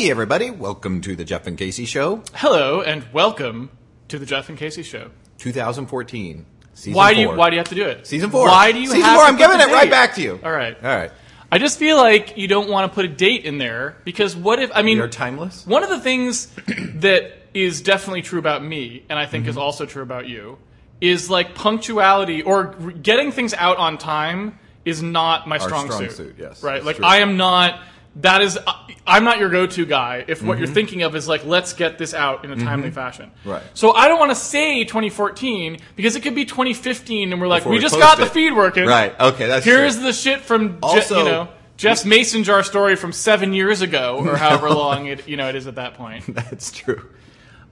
Hey, everybody. Welcome to the Jeff and Casey Show, Hello and welcome to the Jeff and Casey Show. 2014. Season Why do you four. Why do you have to do it? Season four. Why do you Season have four, to I'm put giving the it right date? back to you. All right. All right. I just feel like you don't want to put a date in there because what if I mean You're timeless? one of the things that is definitely true about me and I think Mm-hmm. is also true about you is like punctuality or r- getting things out on time is not my strong, strong suit. suit, yes, Right? that's Like true. I am not that is I- I'm not your go-to guy if what you're Mm-hmm. thinking of is like let's get this out in a timely fashion. Right. So I don't want to say 2014 because it could be 2015 and we're like Before we we just got the feed working. Right. Okay, that's Here's true. the shit from Je- you know Jeff's mason jar story from seven years ago, or however long it you know it is at that point. That's true.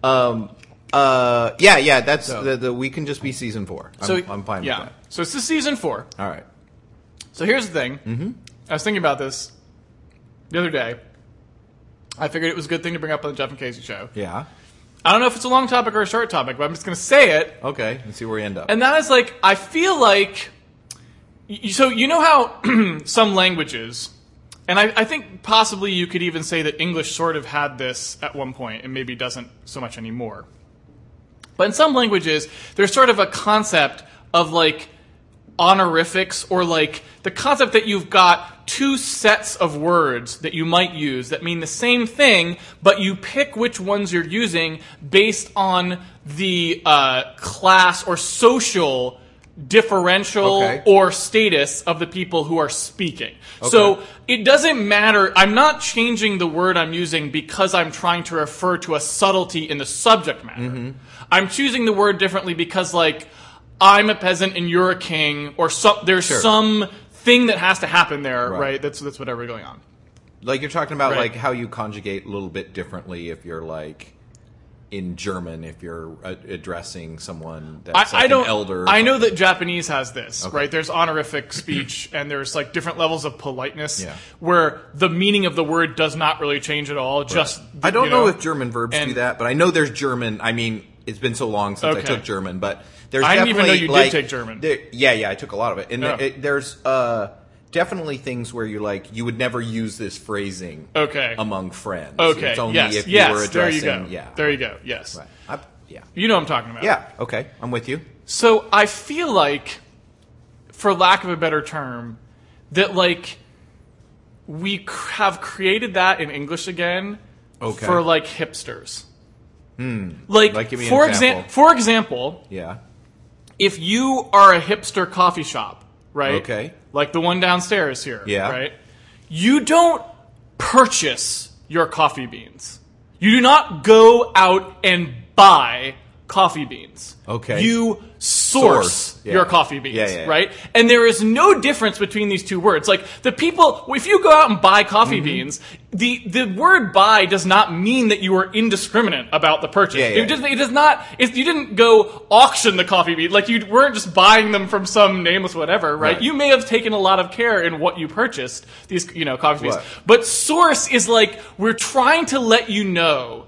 Um, uh, yeah, yeah, that's So- the, the, we can just be season four. I'm, So I'm fine yeah. with that. So it's the season four. All right. So here's the thing. Mm-hmm. I was thinking about this the other day. I figured it was a good thing to bring up on the Jeff and Casey show. Yeah. I don't know if it's a long topic or a short topic, but I'm just going to say it. Okay. And see where we end up. And that is like, I feel like. y- So, you know how some languages, and I, I think possibly you could even say that English sort of had this at one point and maybe doesn't so much anymore. But in some languages, there's sort of a concept of like honorifics or like the concept that you've got two sets of words that you might use that mean the same thing, but you pick which ones you're using based on the uh, class or social differential Okay. or status of the people who are speaking. So it doesn't matter. I'm not changing the word I'm using because I'm trying to refer to a subtlety in the subject matter. Mm-hmm. I'm choosing the word differently because, like, I'm a peasant and you're a king, or some, there's Sure. some thing that has to happen there, Right. right? That's that's whatever going on. like you're talking about Right. like how you conjugate a little bit differently if you're like in German if you're uh, addressing someone that's I, like I don't. an elder. I know that Japanese has this, right? There's honorific speech, and there's like different levels of politeness, Yeah. where the meaning of the word does not really change at all. Just I don't you know, if German verbs do that, but I know there's German. I mean, it's been so long since I took German, but there's I didn't even know you did like, take German. there- yeah, yeah, I took a lot of it, and it, there's uh, definitely things where you like you would never use this phrasing Okay. among friends. Okay. it's only yes. if yes. you were there you go. Yeah, There you go. Yes. Right. I, yeah, You know what I'm talking about. yeah. Okay, I'm with you. So I feel like, for lack of a better term, that like we have created that in English again Okay. for like hipsters. Like, Like, an for example. exa- for example, Yeah. If you are a hipster coffee shop, right? Okay. Like the one downstairs here, Yeah. right? You don't purchase your coffee beans. You do not go out and buy coffee beans. Okay. You source, Source, yeah. your coffee beans, Yeah, yeah, right? And there is no difference between these two words. Like the people, if you go out and buy coffee Mm-hmm. beans, the the word "buy" does not mean that you are indiscriminate about the purchase. It, does, it does not. It, you didn't go auction the coffee beans. Like you weren't just buying them from some nameless whatever, right? Right. You may have taken a lot of care in what you purchased these, you know, coffee beans. What? But source is like we're trying to let you know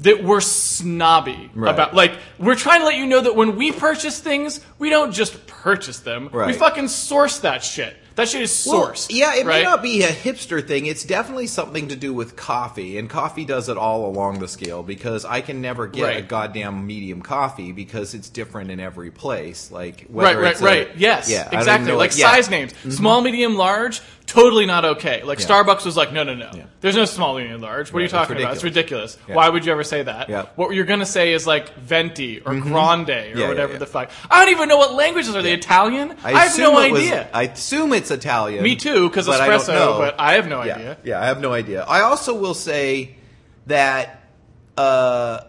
that we're snobby Right. about like we're trying to let you know that when we purchase things, we don't just purchase them. We fucking source that shit. That shit is sourced. Well, yeah, it right? may not be a hipster thing. It's definitely something to do with coffee, and coffee does it all along the scale because I can never get a goddamn medium coffee because it's different in every place. Like Right, whether right, it's a- right. Yes, yeah, I don't even exactly. Like yeah. Mm-hmm. size names, small, medium, large, totally not okay. Like Yeah. Starbucks was like, no, no, no. Yeah. There's no small, medium, large. What are you talking about? It's ridiculous. Yeah. Why would you ever say that? Yeah. What you're gonna say is like venti or grande or Mm-hmm. Yeah, yeah, whatever yeah. the fuck. I don't even know what languages are they. Italian? I, have no it was- idea. I assume it's Italian. Me too, because I espresso. know. But I have no yeah, idea. Yeah, I have no idea. I also will say that uh,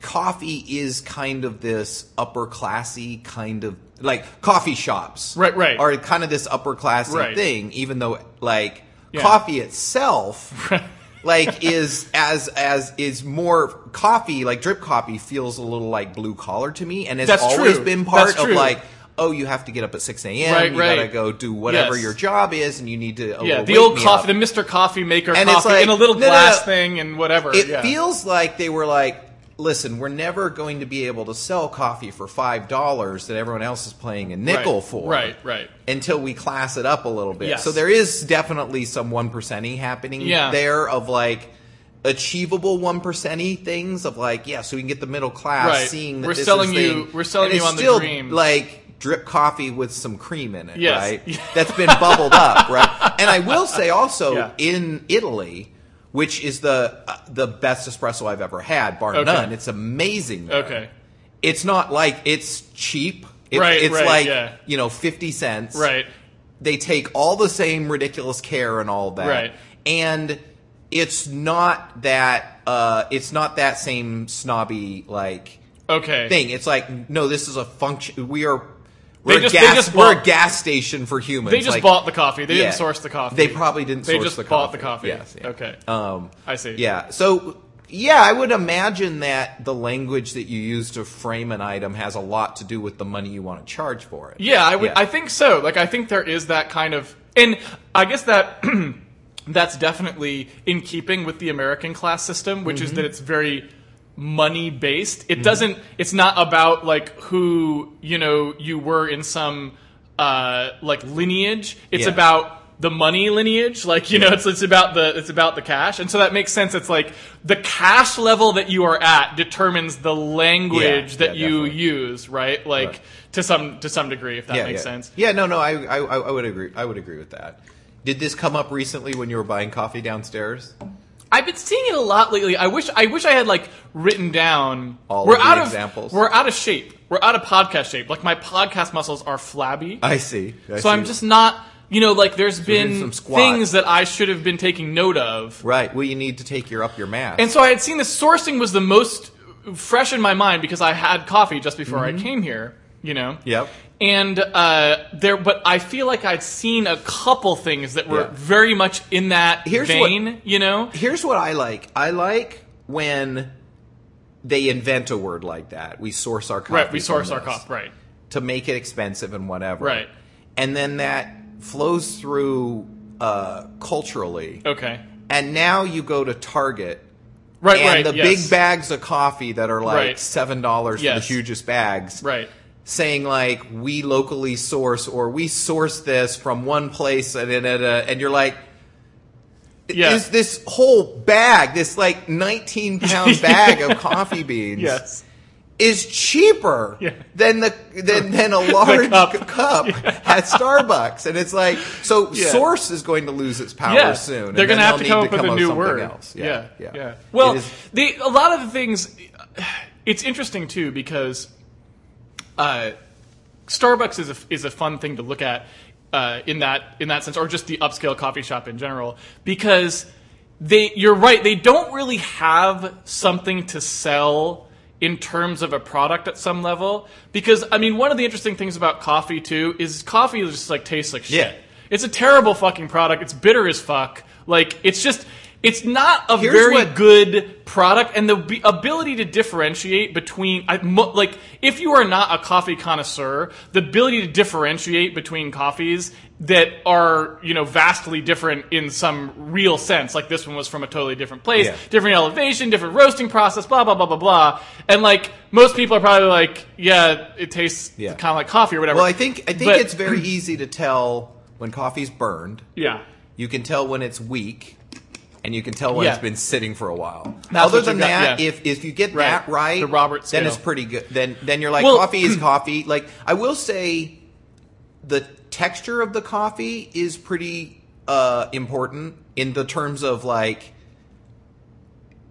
coffee is kind of this upper classy kind of like coffee shops, Right, right. are kind of this upper class Right. thing. Even though like Yeah. coffee itself. like is as as is more coffee like drip coffee feels a little like blue collar to me and it's That's always true. been part of like oh you have to get up at 6 a.m Right, you right. gotta go do whatever Yes. your job is and you need to oh, Yeah, the old coffee, up. the Mr. Coffee Maker And it's coffee like, in a little no, no, glass no. thing and whatever. it yeah. feels like they were like listen we're never going to be able to sell coffee for five dollars that everyone else is paying a nickel Right, for right, right. until we class it up a little bit Yes. so there is definitely some one percenting happening Yeah. there of like achievable one percenty things of like yeah, so we can get the middle class Right. seeing that We're selling you- thing. we're selling you on the dream. Like drip coffee with some cream in it, Yes. right? That's been bubbled up, right? And I will say also Yeah. in Italy, which is the uh, the best espresso I've ever had, bar Okay. none. It's amazing. there. Okay. It's not like it's cheap. It- Right, It's right, like yeah. you know fifty cents. Right. They take all the same ridiculous care and all that. Right. And it's not that. Uh, it's not that same snobby like Okay. thing. It's like no, this is a function. We are. They We're, just- a, gas, just we're a gas station for humans. They just Like, bought the coffee. They yeah. didn't source the coffee. They probably didn't source the coffee. They just the bought the coffee. Yes. yeah. Okay. Um, I see. Yeah. So yeah, I would imagine that the language that you use to frame an item has a lot to do with the money you want to charge for it. Yeah, I would. Yeah. I think so. Like, I think there is that kind of, and I guess that that's definitely in keeping with the American class system, which Mm-hmm. is that it's very money based. It doesn't. It's not about like who you know you were in some uh, like lineage. It's Yeah. about the money lineage like you know it's it's about the it's about the cash and so that makes sense it's like the cash level that you are at determines the language Yeah, that yeah, you definitely. use right like Right. to some to some degree if that yeah, makes yeah. sense Yeah, no, no, I, I, I would agree. I would agree with that. Did this come up recently when you were buying coffee downstairs? I've been seeing it a lot lately i wish i wish i had like written down All we're of the out examples? of we're out of shape we're out of podcast shape like my podcast muscles are flabby I see. I so i'm just not you know like there's doing been things that i should have been taking note of right. Well, you need to take your up your mask. And so I had seen the sourcing was the most fresh in my mind because I had coffee just before Mm-hmm. I came here, you know. Yep. And uh, there, but I feel like I'd seen a couple things that were Yeah. very much in that Here's what- vein, you know. Here's what I like. I like when they invent a word like that. We source our coffee. Right, we source our coffee, right? to make it expensive and whatever. Right. And then that flows through uh, culturally. Okay, And now you go to Target right, and right. the yes. big bags of coffee that are like Right. seven dollars for the hugest bags. right? Saying like we locally source or we source this from one place and and, and, uh, and you're like Yeah. is this whole bag this like 19 pound bag of coffee beans Yes. is cheaper Yeah. than the than, than a large cup. cup, at Starbucks and it's like so Yeah. source is going to lose its power yeah, soon They're going to have to come up with a new word. else. Yeah, yeah yeah. Well, the, a lot of the things, it's interesting too because uh, Starbucks is a, is a fun thing to look at uh, in that in that sense, or just the upscale coffee shop in general, because they you're right they don't really have something to sell in terms of a product at some level because I mean one of the interesting things about coffee too is coffee just like tastes like shit. Yeah. It's a terrible fucking product. It's bitter as fuck. Like it's just it's not a Here's very what- good product and the be- ability to differentiate between I, mo, like if you are not a coffee connoisseur, the ability to differentiate between coffees that are, you know, vastly different in some real sense. Like this one was from a totally different place, Yeah. different elevation, different roasting process, blah blah blah blah blah. And like most people are probably like, yeah, it tastes Yeah. kind of like coffee or whatever. well I think I think But- it's very easy to tell when coffee's burned yeah. You can tell when it's weak, and you can tell when Yeah. it's been sitting for a while. That's Other than you got, that, yeah. if if you get Right. that right, The Robert then it's pretty good. Then then you're like Well- coffee is coffee. Like I will say, the texture of the coffee is pretty uh, important in the terms of like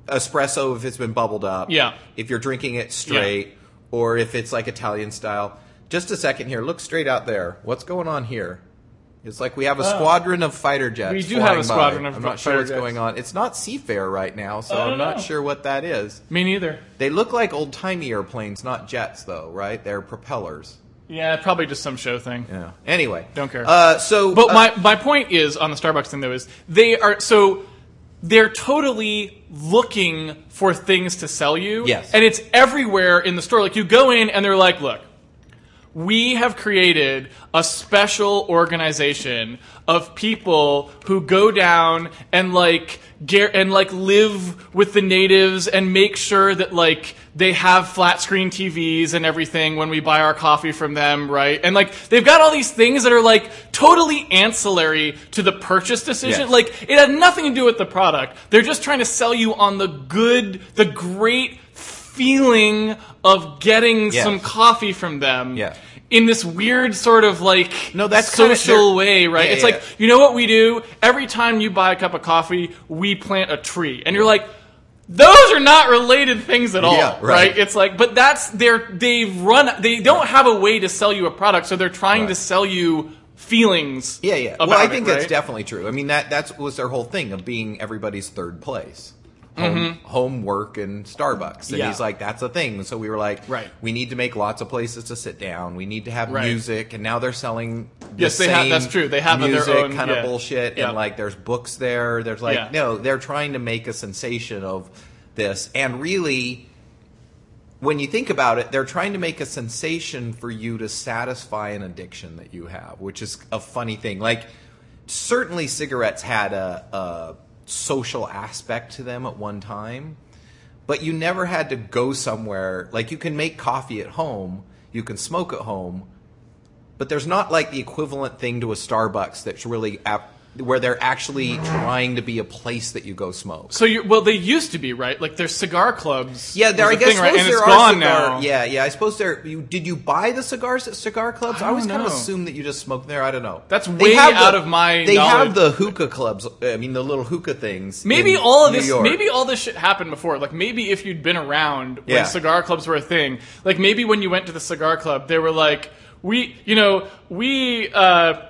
espresso if it's been bubbled up. Yeah. If you're drinking it straight, or if it's like Italian style. Just a second here. Look straight out there. What's going on here? It's like we have a squadron of fighter jets. Oh. We do have a by. squadron of I'm not sure what's jets. going on. It's not Seafair right now, so I'm not know. sure what that is. Me neither. They look like old timey airplanes, not jets, though, right? They're propellers. Yeah, probably just some show thing. Yeah. Anyway, Don't care. Uh, so, But uh, my, my point is on the Starbucks thing though is they are so they're totally looking for things to sell you. Yes. And it's everywhere in the store. Like you go in and they're like, look, we have created a special organization of people who go down and like get and like live with the natives and make sure that like they have flat screen TVs and everything when we buy our coffee from them, right? And like they've got all these things that are like totally ancillary to the purchase decision. Yes. Like it had nothing to do with the product. They're just trying to sell you on the good, the great feeling of getting Yes. some coffee from them. Yeah. In this weird sort of like No, that's kinda- social way, right? Yeah, it's yeah, like you know what we do every time you buy a cup of coffee, we plant a tree, and you're like, those are not related things at all, Yeah, right. It's like, but that's they're they've run they don't have a way to sell you a product, so they're trying to sell you feelings. Yeah, yeah. Well, I it, think that's right? definitely true. I mean, that that's was their whole thing of being everybody's third place. Home, Mm-hmm. home, work, and Starbucks. And Yeah. he's like, that's a thing. So we were like, Right. we need to make lots of places to sit down. We need to have Right. music. And now they're selling the Yes, they have- that's true. They have their own- kind yeah. of bullshit. Yeah. And like, there's books there. There's like, no, they're trying to make a sensation of this. And really, when you think about it, they're trying to make a sensation for you to satisfy an addiction that you have, which is a funny thing. Like, certainly cigarettes had a, a social aspect to them at one time, but you never had to go somewhere. Like, you can make coffee at home, you can smoke at home, but there's not like the equivalent thing to a Starbucks that's really ap- where they're actually trying to be a place that you go smoke. So you well, they used to be right. Like there's cigar clubs. Yeah, there. I guess thing, right? and there it's are gone cigar. now. Yeah, yeah. I suppose there. You, did you buy the cigars at cigar clubs? I I, always don't kind of know. assume that you just smoke there. I don't know. That's way out of my They knowledge. have the hookah clubs. I mean, the little hookah things. Maybe all of New this, York. maybe all this shit happened before. Like maybe if you'd been around when Yeah. cigar clubs were a thing, like maybe when you went to the cigar club, they were like, we, you know, we uh,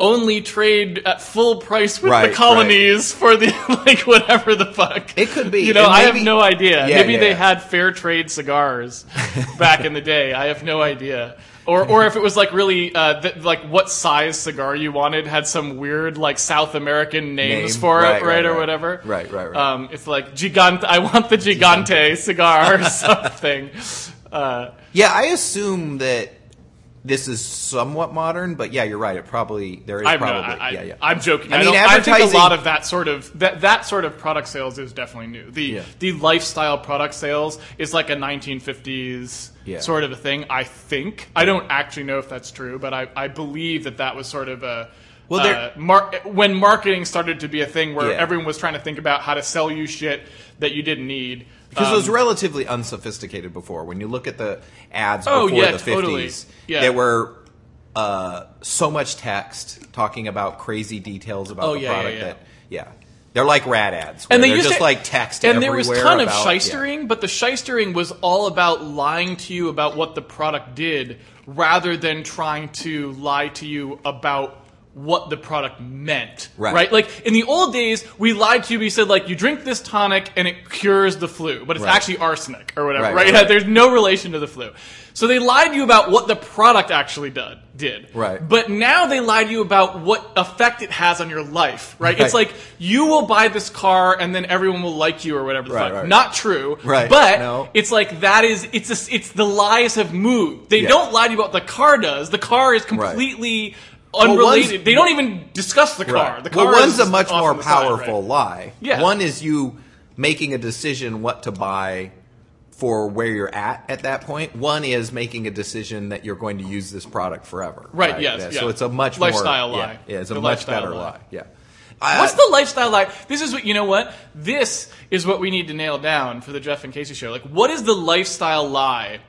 only trade at full price with Right, the right. colonies for the like whatever the fuck. It could be, You know, and I have no idea. Yeah, maybe they yeah. had fair trade cigars back in the day. I have no idea. Or, or if it was like really uh, th- like what size cigar you wanted had some weird like South American names Name. for it, Right, right, right, or right. whatever. Right, right, right. Um, it's like gigante. I want the gigante cigar or something. Uh, Yeah, I assume that this is somewhat modern, but yeah, you're right. It probably there is I'm, probably not, I, yeah, yeah. I'm joking. I I, mean, don't- I think a lot of that sort of that that sort of product sales is definitely new. The Yeah. the lifestyle product sales is like a 1950s Yeah. sort of a thing. I think I don't actually know if that's true, but I, I believe that that was sort of a Well, uh, mar- when marketing started to be a thing where Yeah. everyone was trying to think about how to sell you shit that you didn't need. Because Um, it was relatively unsophisticated before. When you look at the ads Oh, before yeah, the totally. 50s, Yeah. there were uh, so much text talking about crazy details about Oh, the yeah, product yeah. that, yeah. They're like rad ads. and they they're just to, like text and there was a ton of about- shystering but the shystering was all about lying to you about what the product did rather than trying to lie to you about what the product meant Right. like in the old days we lied to you we said like you drink this tonic and it cures the flu but it's Right. actually arsenic or whatever Right, right, right, right. there's no relation to the flu so they lied to you about what the product actually did did Right. but now they lie to you about what effect it has on your life right, it's like you will buy this car and then everyone will like you or whatever the Right, fuck. right. Not true. Right. But No. it's like that is it's a, it's the lies have moved. They Yeah. don't lie to you about what the car does. The car is completely unrelated. one's- they don't even discuss the car. Right. The car well, one's is a much more the side, powerful right? lie. Yeah. One is you making a decision what to buy for where you're at at that point. One is making a decision that you're going to use this product forever. Right, yes, Yeah. So it's a much Lifestyle more, lie. Yeah, yeah, it's a much better lie. lie. Yeah. I- What's the lifestyle lie? This is what you know. What this is what we need to nail down for the Jeff and Casey show. Like, what is the lifestyle lie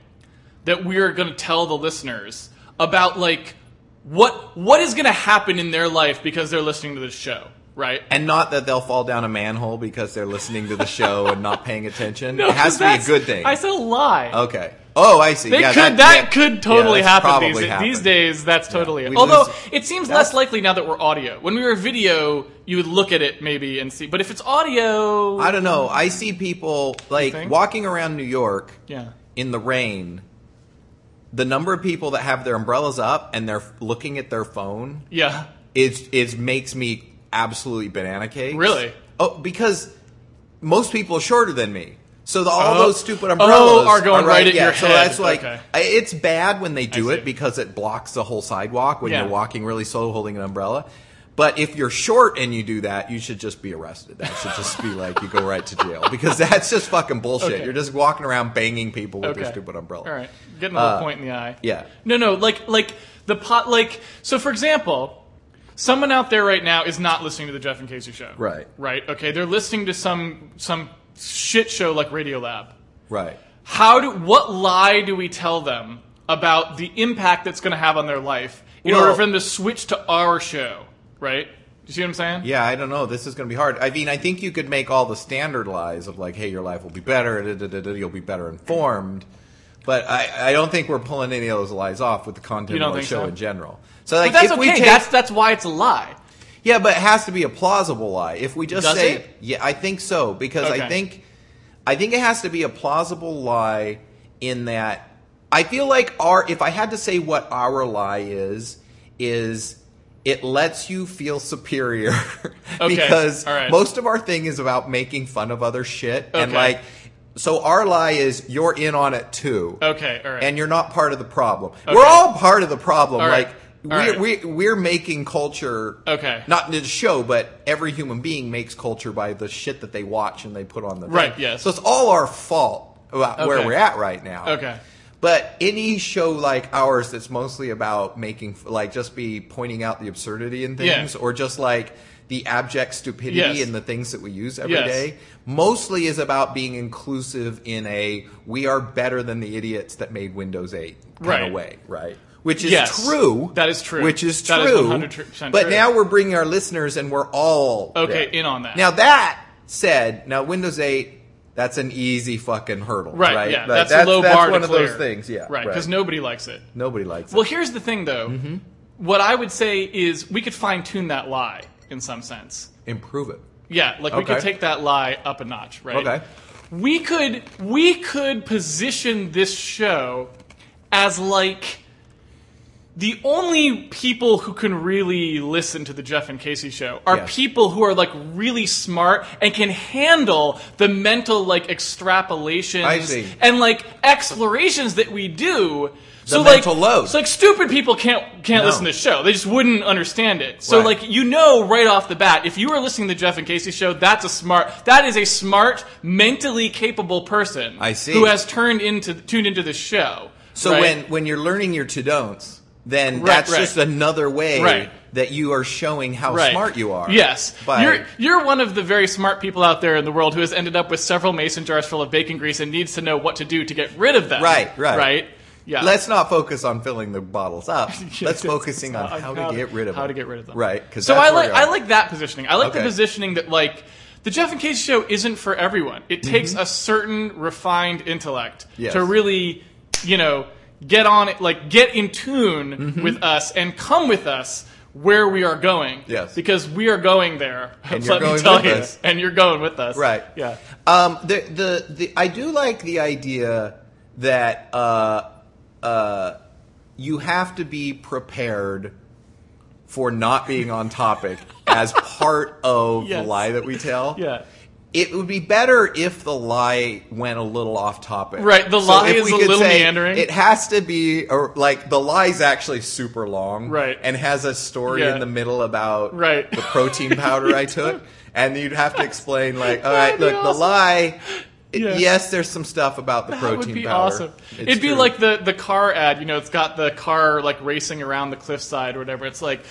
that we are going to tell the listeners about? Like, what what is going to happen in their life because they're listening to this show, right? and not that they'll fall down a manhole because they're listening to the show and not paying attention. No, it has to be a good thing. I said lie. okay. Oh, I see. They yeah, could that, yeah. could totally Yeah, happen these, these days. That's totally we Although lose- it seems less likely now that we're audio. When we were video, you would look at it maybe and see. But if it's audio, I don't know. I see people like walking around New York yeah. in the rain. The number of people that have their umbrellas up and they're looking at their phone Yeah. is is makes me absolutely banana cakes. Really? Oh, because most people are shorter than me. So the, all Oh. those stupid umbrellas Oh, are going right at yeah, your so head. that's like Okay. It's bad when they do it because it blocks the whole sidewalk when Yeah. you're walking really slow holding an umbrella. But if you're short and you do that, you should just be arrested. That should just be like you go right to jail because that's just fucking bullshit. Okay. You're just walking around banging people with your stupid umbrella. All right, getting a little Uh, point in the eye. yeah. No, no, like like the pot. Like so, for example, someone out there right now is not listening to the Jeff and Casey show. Right. Right. Okay, they're listening to some some shit show like Radiolab. Right. How do what lie do we tell them about the impact that's going to have on their life in Well- order for them to switch to our show? Right. You see what I'm saying? Yeah, I don't know. This is going to be hard. I mean, I think you could make all the standard lies of like, "Hey, your life will be better. da, da, da, You'll be better informed." But I, I don't think we're pulling any of those lies off with the content of the show so? in general. So, like, But that's if we okay. take, that's that's why it's a lie. yeah, but it has to be a plausible lie. If we just Does say, it? yeah, I think so because Okay. I think, I think it has to be a plausible lie in that I feel like our. If I had to say what our lie is, is it lets you feel superior Okay, because right. most of our thing is about making fun of other shit and like. So our lie is you're in on it too Okay. All right. and you're not part of the problem. Okay. We're all part of the problem. All right. Like All we're, right. we we're making culture. Okay. Not in the show, but every human being makes culture by the shit that they watch and they put on the thing. Right, yes. So it's all our fault about where we're at right now. Okay. But any show like ours that's mostly about making like just be pointing out the absurdity in Yeah. things or just like the abject stupidity Yes. in the things that we use every day Yes. mostly is about being inclusive in a we are better than the idiots that made Windows 8 kind Right. of way, right? Which is Yes. true. That is true. Which is That true. 100% but true. now we're bringing our listeners and we're all Okay, there. in on that. Now that said, now Windows 8 that's an easy fucking hurdle, Right, right? yeah, Like, that's, a low bar one to of those things, yeah. right, because nobody likes it. nobody likes Well, it. Well, here's the thing, though. Mm-hmm. What I would say is we could fine tune that lie in some sense. Improve it. Yeah, like we could take that lie up a notch, right? Okay. We could we could position this show as like the only people who can really listen to the Jeff and Casey show are Yes. people who are like really smart and can handle the mental like extrapolations I see. and like explorations that we do. The so mental like, load. So like stupid people can't can't No. listen to the show. They just wouldn't understand it. So Right. like you know right off the bat, if you are listening to the Jeff and Casey show, that's a smart that is a smart, mentally capable person I see. who has turned into tuned into the show. So right? when when you're learning your to don'ts, then Right, that's right. just another way Right. that you are showing how smart you are. Yes. You're you're one of the very smart people out there in the world who has ended up with several mason jars full of bacon grease and needs to know what to do to get rid of them. Right, right. Right? Yeah. Let's not focus on filling the bottles up. Let's focusing on on how to get rid of how them. to get rid of them. Right. Because So I like I like that positioning. I like the positioning that like the Jeff and Casey show isn't for everyone. It takes a certain refined intellect Mm-hmm. Yes. to really, you know, get on it, like get in tune Mm-hmm. with us and come with us where we are going. Yes. Because we are going there. And you're let me going tell with you. us. And you're going with us. Right. Yeah. Um, the, the the I do like the idea that uh, uh, you have to be prepared for not being on topic as part of Yes. the lie that we tell. Yeah. It would be better if the lie went a little off topic. Right, the lie if is we a could little say meandering. It has to be, or like the lie's actually super long, Right. and has a story Yeah. in the middle about Right. the protein powder I took, and you'd have to explain like, all right, look, the lie. Yeah. Yes, there's some stuff about the That protein would be powder. awesome. It's It'd be like the the car ad. You know, it's got the car like racing around the cliffside or whatever. It's like.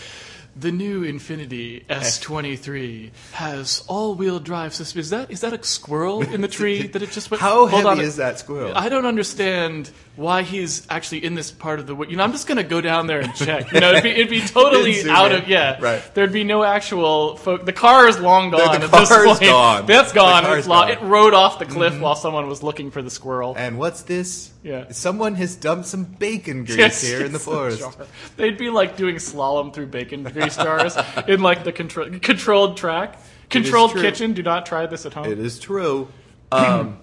The new Infiniti S23 has all-wheel drive system. Is that is that a squirrel in the tree that it just went? how Hold heavy on. is that squirrel? I don't understand why he's actually in this part of the. You know, I'm just gonna go down there and check. You know, it'd be, it'd be totally out in. of yeah. Right. There'd be no actual. Fo- the car is long gone. the this car is gone. That's The gone. It's lo- gone. Mm-hmm. It rode off the cliff while someone was looking for the squirrel. and what's this? Yeah. Someone has dumped some bacon grease Yes, here in the forest. They'd be like doing slalom through bacon grease jars in like the contro- controlled track. Controlled kitchen. Do not try this at home. It is true. Um,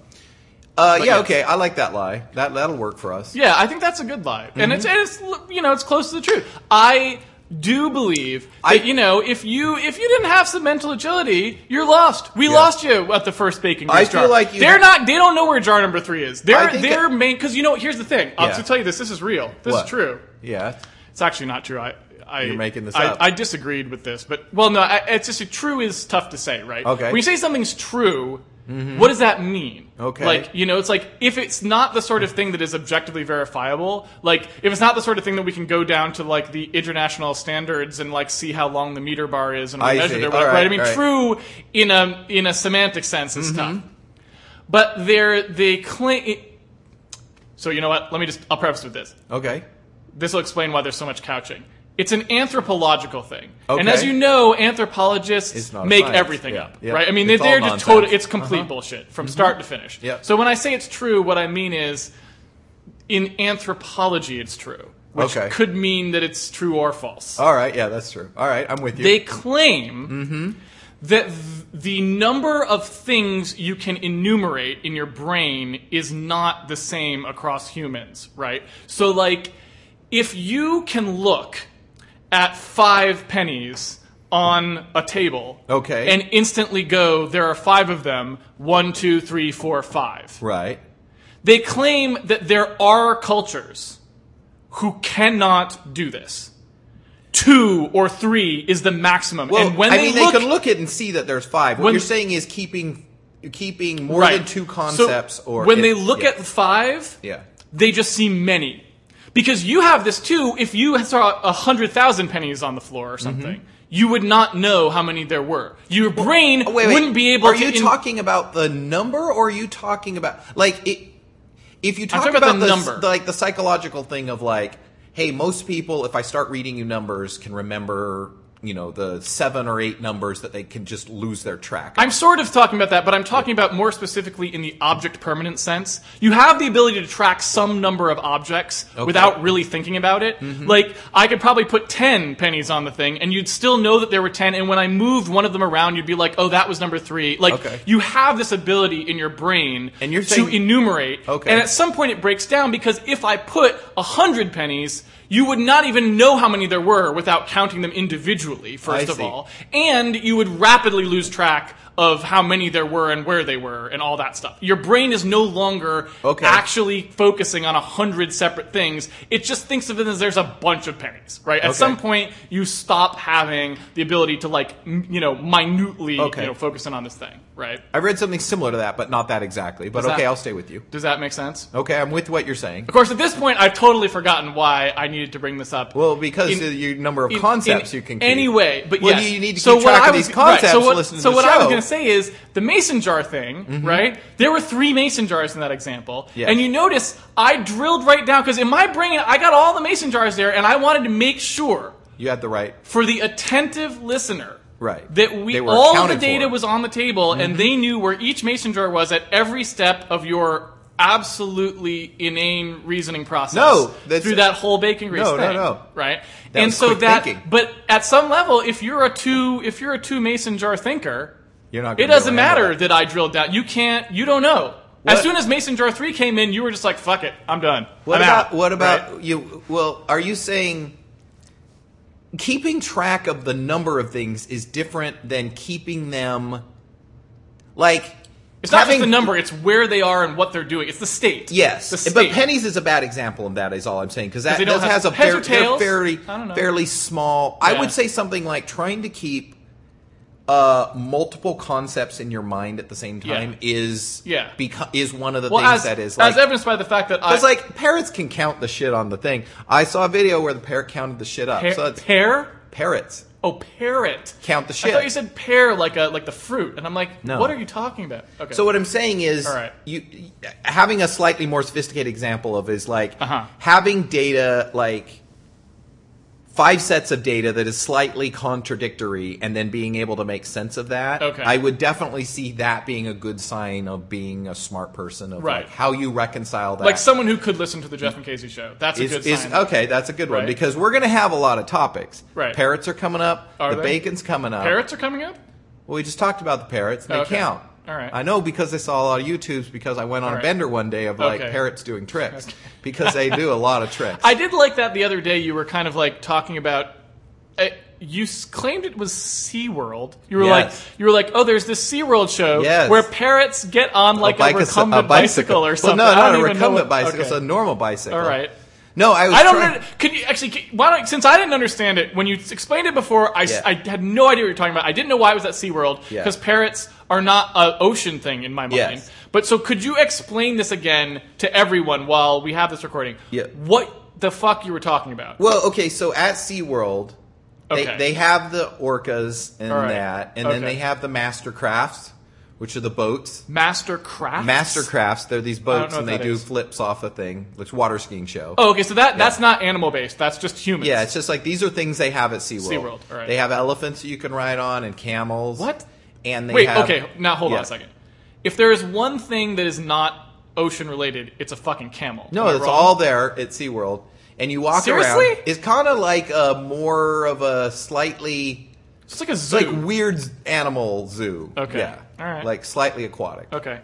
uh, yeah, okay, I like that lie. That that'll work for us. Yeah, I think that's a good lie, and it's Mm-hmm. and it's you know it's close to the truth. I do believe that I- you know if you if you didn't have some mental agility, you're lost. We lost you at the first baking I feel jar. like you they're not. They don't know where jar number three is. I They're think they're main because you know. Here's the thing. I'll Yeah. to tell you this. This is real. This What? is true. Yeah. It's actually not true. I. I, You're making this I, up. I disagreed with this, but well, no, I, it's just true is tough to say, right? Okay. When you say something's true, mm-hmm. what does that mean? Okay. Like, you know, it's like if it's not the sort of thing that is objectively verifiable, like if it's not the sort of thing that we can go down to like the international standards and like see how long the meter bar is and I we measure see. it right, right? I mean, right. true in a in a semantic sense is mm-hmm. tough. But they're they claim. So you know what? Let me just. I'll preface with this Okay. this will explain why there's so much couching. It's an anthropological thing, and as you know, anthropologists It's not a make science. everything Yeah. up, Yeah. right? I mean, It's they're, just. Uh-huh. total. It's complete bullshit from start to finish. Yeah. So when I say it's true, what I mean is, in anthropology, it's true, which Okay. could mean that it's true or false. All right. Yeah, that's true. All right. I'm with you. They claim Mm-hmm. that th- the number of things you can enumerate in your brain is not the same across humans, right? So, like, if you can look at five pennies on a table Okay. and instantly go, there are five of them, one, two, three, four, five. right. They claim that there are cultures who cannot do this. Two or three is the maximum. Well, and when I they mean, look, they can look at and see that there's five. What When- you're saying is keeping keeping more right. than two So concepts, or when it- they look yeah. at five, Yeah. they just see many. Because you have this too. If you saw a hundred thousand pennies on the floor or mm-hmm. something, you would not know how many there were. Your brain Oh, wait, wait. wouldn't be able to Are to. you in- talking about the number, or are you talking about like it, if you talk about about, the the, number. the- like the psychological thing of like, hey, most people, if I start reading you numbers, can remember you know the seven or eight numbers that they can just lose their track. I'm sort of talking about that, but I'm talking about more specifically in the object permanent sense. You have the ability to track some number of objects without really thinking about it. Mm-hmm. Like, I could probably put 10 pennies on the thing, and you'd still know that there were 10, and when I moved one of them around, you'd be like, oh, that was number three. Like, Okay. you have this ability in your brain And you're to enumerate. Okay. And at some point it breaks down because if I put 100 pennies, you would not even know how many there were without counting them individually, first I of see. all. And you would rapidly lose track of how many there were and where they were and all that stuff. Your brain is no longer Okay. actually focusing on a hundred separate things. It just thinks of it as there's a bunch of pennies, right? At Okay. some point, you stop having the ability to like, m- you know, minutely, Okay. you know, focus in on this thing, right? I read something similar to that, but not that exactly. But Does okay, that- I'll stay with you. Does that make sense? Okay, I'm with what you're saying. Of course, at this point, I've totally forgotten why I needed to bring this up. Well, because In- of your number of in- concepts in you can keep. Anyway, but Well, yes. you need to so keep what track of was, these concepts Right, so what, listen to so the what I was going to say is the mason jar thing, right? There were three mason jars in that example, Yes. and you notice I drilled right down because in my brain I got all the mason jars there, and I wanted to make sure You had the right. for the attentive listener. Right. That we all of the data for. Mm-hmm. was on the table and they knew where each mason jar was at every step of your absolutely inane reasoning process. No, that's- through that whole bacon grease No, no, thing. no. Right? That and so that thinking. but at some level if you're a two if you're a two mason jar thinker, You're not. it doesn't able to handle matter that. I drilled down. You can't you don't know. As soon as Mason Jar 3 came in, you were just like, fuck it, I'm done. What I'm about out. what about Right? you? Well, are you saying keeping track of the number of things is different than keeping them like It's not having just the number, it's where they are and what they're doing. It's the state. Yes, The but pennies is a bad example of that. Is all I'm saying because that does have has a fair, fairly I don't know. fairly small. I would say something like trying to keep uh, multiple concepts in your mind at the same time is Yeah. beco- is one of the well, things as, that is like as evidenced by the fact that I. Because like parrots can count the shit on the thing. I saw a video where the parrot counted the shit up. Pear, so it's pear? parrots Oh, parrot. count the shit. I thought you said pear like a like the fruit, and I'm like, No. what are you talking about? Okay. so what I'm saying is, All right. you having a slightly more sophisticated example of is like Uh-huh. having data like five sets of data that is slightly contradictory, and then being able to make sense of that. Okay. I would definitely see that being a good sign of being a smart person of Right. like how you reconcile that. like someone who could listen to the Jeff and Casey show. That's a good is sign. okay. That's a good one because we're going to have a lot of topics. Right. Parrots are coming up. Are the they? bacon's coming up. Parrots are coming up. Well, we just talked about the parrots. And they Okay. count. All right. I know because I saw a lot of YouTubes because I went on All a bender one day of like Okay. parrots doing tricks because they do a lot of tricks. I did like that the other day. You were kind of like talking about uh, you claimed it was SeaWorld. You were Yes. like, you were like, oh, there's this SeaWorld show Yes. where parrots get on like a, bike- recumbent bicycle. or something. Well, no, not a recumbent what- bicycle. okay. It's a normal bicycle. All right. No, I was. I don't. trying- could you actually? could- Why don't? Since I didn't understand it when you explained it before, I, Yeah. I had no idea what you were talking about. I didn't know why it was at SeaWorld Yeah. because parrots are not an ocean thing in my mind. Yes. But so could you explain this again to everyone while we have this recording? Yeah. What the fuck you were talking about? Well, okay, so at SeaWorld, they, Okay. they have the orcas and All right. that, and then Okay. they have the MasterCrafts, which are the boats. MasterCrafts. Master crafts, they're these boats and they do is. flips off a thing. It's water skiing show. Oh, okay. So that that's not animal based. That's just humans. Yeah, it's just like these are things they have at SeaWorld. SeaWorld, all right. They have elephants you can ride on and camels. What? And they Wait. have, okay. Now hold on a second. If there is one thing that is not ocean related, it's a fucking camel. No, it's wrong? all there at SeaWorld. And you walk Seriously? around. It's kind of like a more of a slightly It's like a zoo. like weird animal zoo. Okay. Yeah. All right. Like slightly aquatic. okay.